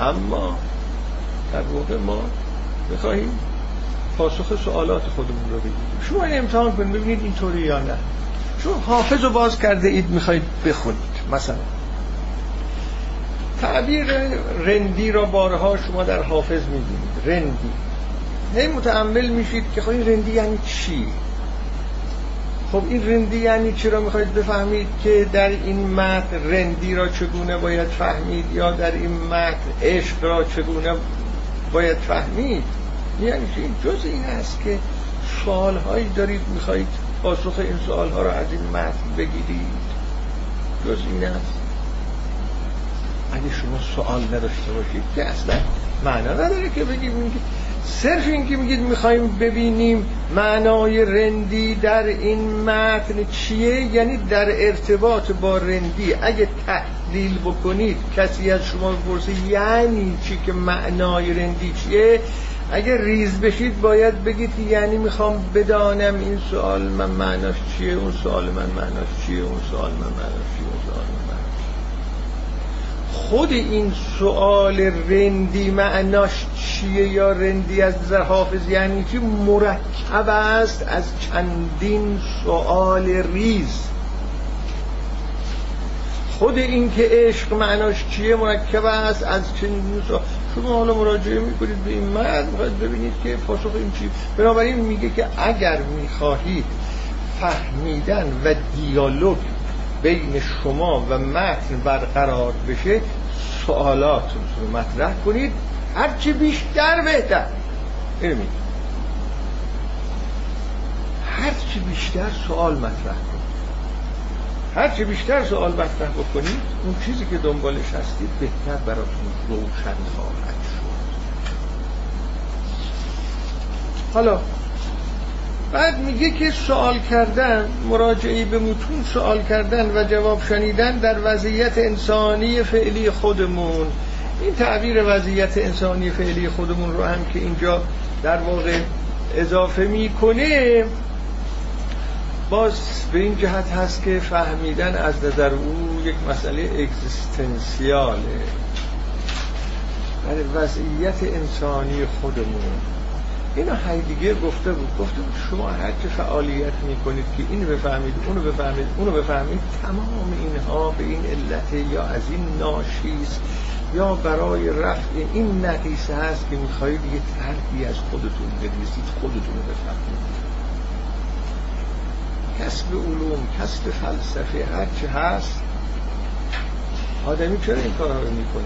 اما در واقع ما بخواهیم پاسخ سوالات خودمون رو بگیریم شما این امتحان کنید ببینید اینطوری یا نه. شما حافظ رو باز کرده اید می‌خواید بخونید مثلا. تعبیر رندی را بارها شما در حافظ می‌بینید. رندی. هی متعمل میشید که خب این رندی یعنی چی؟ خب این رندی یعنی چی را می‌خواید بفهمید که در این متن رندی را چگونه باید فهمید یا در این متن عشق را چگونه باید فهمید؟ یعنی این جز این است که سوالهایی دارید می‌خواید پاسخ این سوالها را از این متن بگیرید. جز این است. اگه شما سوال نداشته باشید که اصلا معنا نداره که بگیم صرف این که میگید می‌خوایم ببینیم معنای رندی در این متن چیه؟ یعنی در ارتباط با رندی. اگه تحلیل بکنید کسی از شما بپرسه یعنی چی که معنای رندی چیه؟ اگه ریز بشید باید بگید یعنی می‌خوام بدانم این سوال من معناش چیه اون سوال من معناش چیه اون سوال من معناش چیه اون سوال من معناش خود این سوال رندی معناش چیه یا رندی از نظر حافظ؟ یعنی که مرکب است از چندین سوال ریز. خود این که عشق معناش چیه مرکب است از چندین سوال. شما حالا مراجعه می‌کنید. به این مرد می‌خواید ببینید که پاسخ این چی. بنابراین میگه که اگر می‌خواهید فهمیدن و دیالوگ بین شما و متن برقرار بشه سوالاتون رو مطرح کنید. هرچی بیشتر بهتر. اینو میگه. هرچی بیشتر سوال مطرح کنید. هرچی بیشتر سوال مطرح بکنید اون چیزی که دنبالش هستید بهتر براتون روشن خواهد شد. حالا بعد میگه که سوال کردن مراجعی به متون سوال کردن و جواب شنیدن در وضعیت انسانی فعلی خودمون. این تعبیر وضعیت انسانی فعلی خودمون رو هم که اینجا در واقع اضافه می‌کنه باز به این جهت هست که فهمیدن از نظر او یک مسئله اگزیستنسیاله. در وضعیت انسانی خودمون. اینو هایدگر گفته بود. گفته بود شما هر چه فعالیت می‌کنید که اینو بفهمید اونو بفهمید اونو بفهمید تمام اینها به این علت یا از این ناشیست یا برای رفع این نقیصه هست که می‌خواهید یه ترکی از خودتون بریزید خودتون رو بفهمید. کسب علوم کسب فلسفه هرچه هست آدمی چرا این کارها رو می‌کنه؟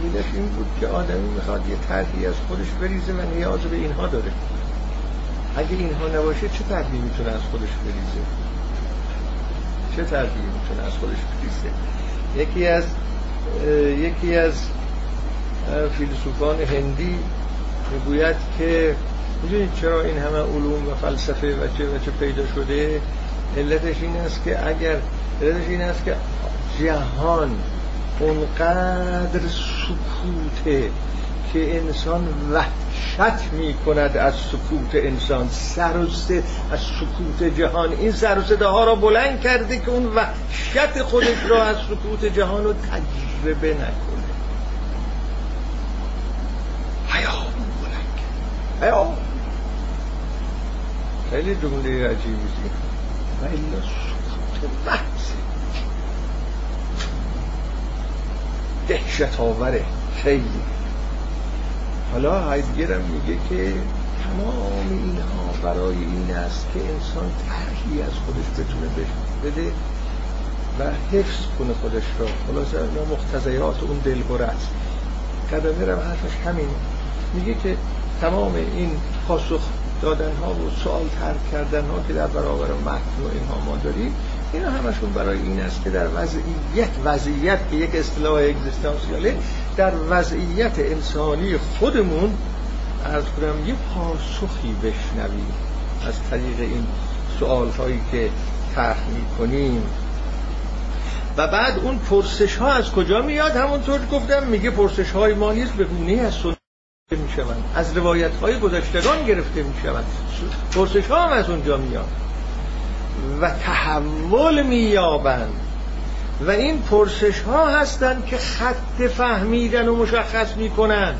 دلیلش این بود که آدمی می‌خواد یه طرحی از خودش بریزه و نیاز به اینها داره. اگه اینها نباشه چه طرحی می‌تونه از خودش بریزه؟ چه طرحی می‌تونه از خودش بریزه؟ یکی از یکی از فیلسوفان هندی می‌گوید که می‌دونید چرا این همه علوم و فلسفه و چه و چه پیدا شده؟ علتش این است که اگر علتش این است که جهان اونقدر سکوته که انسان وحشت می کند از سکوت انسان. سر و از سکوت جهان. این سر و ها را بلند کرده که اون وحشت خودش را از سکوت جهان رو تجربه نکنه. حیا بلند حیا خیلی جمله عجیبی و الا سکوت محض دهشت آوره خیلی حالا هایدگر میگه که تمام اینها برای این است که انسان طرحی از خودش بتونه بده و حفظ کنه خودش را خلاصه ما مقتضیات اون دلبر است قدمی هم حرفش همینه میگه که تمام این پاسخ دادن ها و سوال ترک کردن ها که در برابر متن و اینها ما داریم اینا همشون برای این است که در وضعیت وضعیت که یک اصطلاح اگزیستانسیاله در وضعیت انسانی خودمون از کنم یه پاسخی بشنویم. از طریق این سوال هایی که طرح کنیم و بعد اون پرسش ها از کجا میاد؟ همونطور گفتم میگه پرسش های ما نیست به گونه از می‌شوند. از روایت های گذشتگان گرفته می‌شوند. پرسش ها هم از اونجا میاد. و تحول مییابند. و این پرسش ها هستند که خط فهمیدن و مشخص می‌کنن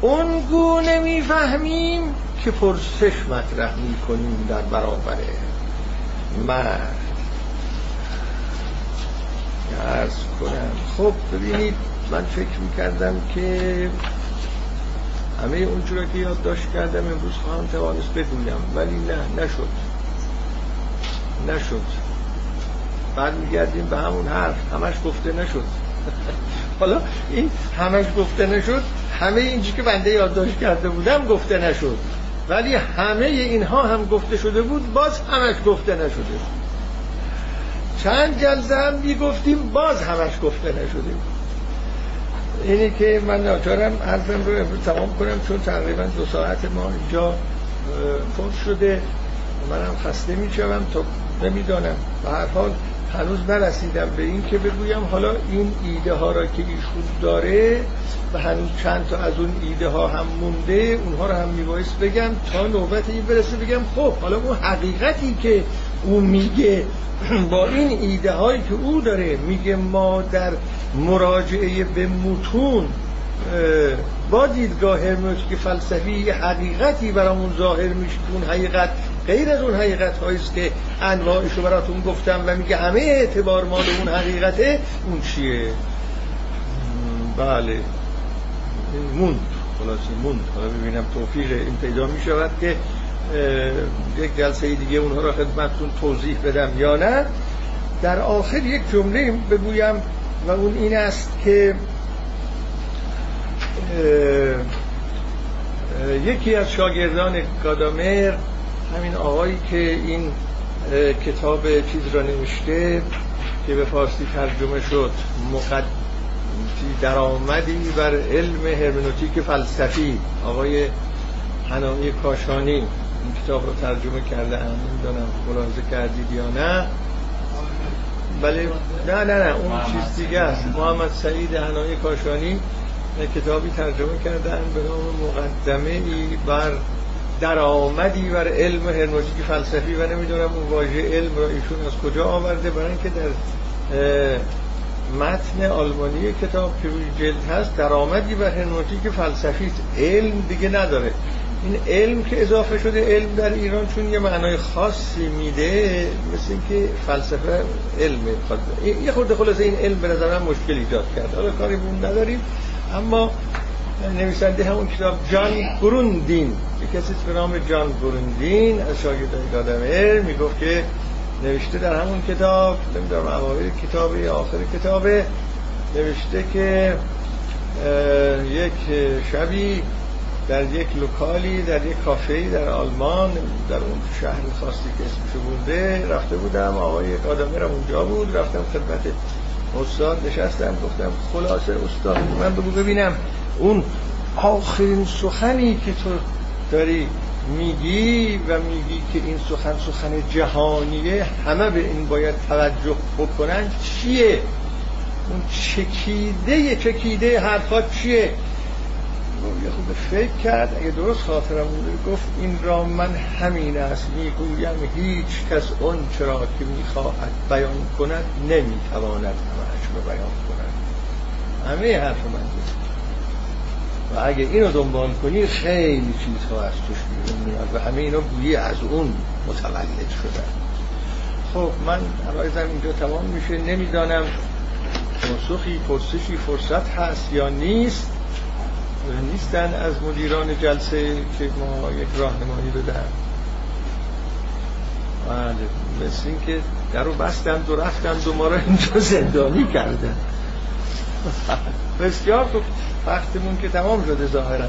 اون گونه می‌فهمیم که پرسش مطرح می‌کنیم در برابر مرد. ارز کنم. خب ببینید من فکر می‌کردم که همه اون که یادداشت کردم امروز خواهم توانست بگویم. ولی نه نشد. نشد. بعد میگردیم به همون حرف. همش گفته نشد. حالا این همش گفته نشد همه اینجی که بنده یادداشت کرده بودم گفته نشد. ولی همه اینها هم گفته شده بود باز همش گفته نشده. چند جلسه هم گفتیم باز همش گفته نشده اینی که من ناچارم حرفم رو امروز تمام کنم چون تقریبا دو ساعت ما اینجا فوت شده. منم خسته می‌شوم تا نمی‌دانم. به هر حال هنوز نرسیدم به این که بگویم. حالا این ایده ها را که ایشون داره و هنوز چند تا از اون ایده ها هم مونده اونها رو هم میبایست بگم. تا نوبت این برسه بگم خب حالا اون حقیقتی که او میگه با این ایده هایی که او داره میگه ما در مراجعه به متون با دیدگاه هرمنوتیک فلسفی حقیقتی برامون ظاهر میشه اون حقیقت غیر از اون حقیقت هاییست که انواعش رو براتون گفتم و میگه همه اعتبار مال اون حقیقته اون چیه؟ بله. موند. خلاصی موند. حالا ببینم توفیق این پیدا می‌شود که یک جلسه دیگه اونها را خدمتتون توضیح بدم یا نه. در آخر یک جمله بگویم و اون این است که یکی از شاگردان گادامر همین آقایی که این کتاب چیز را نوشته که به فارسی ترجمه شد مقد درآمدی بر علم هرمنوتیک فلسفی آقای حنامی کاشانی. کتاب رو ترجمه کرده هم نمی‌دونم ملاحظه کردید یا نه. بله نه نه نه اون چیز دیگه است. محمد سعید حنامی کاشانی کتابی ترجمه کردن به نام مقدمه ای بر درآمدی بر علم هرمنوتیک فلسفی و نمی‌دونم اون واژه علم را ایشون از کجا آورده. برای اینکه در متن آلمانی کتاب که روی جلد هست درآمدی بر هرمنوتیک فلسفی علم دیگه نداره. این علم که اضافه شده علم در ایران چون یه معنای خاصی میده مثل اینکه فلسفه علم یه خورده خلاصه این علم به نظر من مشکل ایجاد کرد. حالا کاری بون نداریم. اما نویسنده همون کتاب جان گروندین یک کسی به نام جان گروندین از شاگردای گادمر می‌گفت که نوشته در همون کتاب نمی‌دونم اوایل کتاب یا آخر کتاب نوشته که یک شبی در یک لوکالی در یک کافه‌ای در آلمان در اون شهر خاصی که اسمشو بوده رفته بودم. آقای قادمرم اونجا بود. رفتم خدمت استاد نشستم گفتم خلاصه استاد من بگو ببینم اون آخرین سخنی که تو داری میگی و میگی که این سخن سخن جهانیه همه به این باید توجه بکنن چیه؟ اون چکیده چکیده حرفات چیه؟ یه خوب فکر کرد اگه درست خاطرم بوده گفت این را من همین است می‌گویم هیچ کس اون چرا که می‌خواهد بیان کند نمی‌تواند همش رو بیان کند. همه حرف من و اگه اینو دنبال کنی خیلی چیزها از توش بیرون میاد و همه اینا گویی از اون متولد شدن. خب من عرایزم اینجا تمام میشه. نمی‌دانم پاسخی پرسشی فرصت هست یا نیست. نیستن از مدیران جلسه که ما یک راهنمایی بدن بله مثل این که در رو بستند و رفتند و ما اینجا زندانی کردن. بسیار خوب. وقتمون که تمام شده ظاهرا.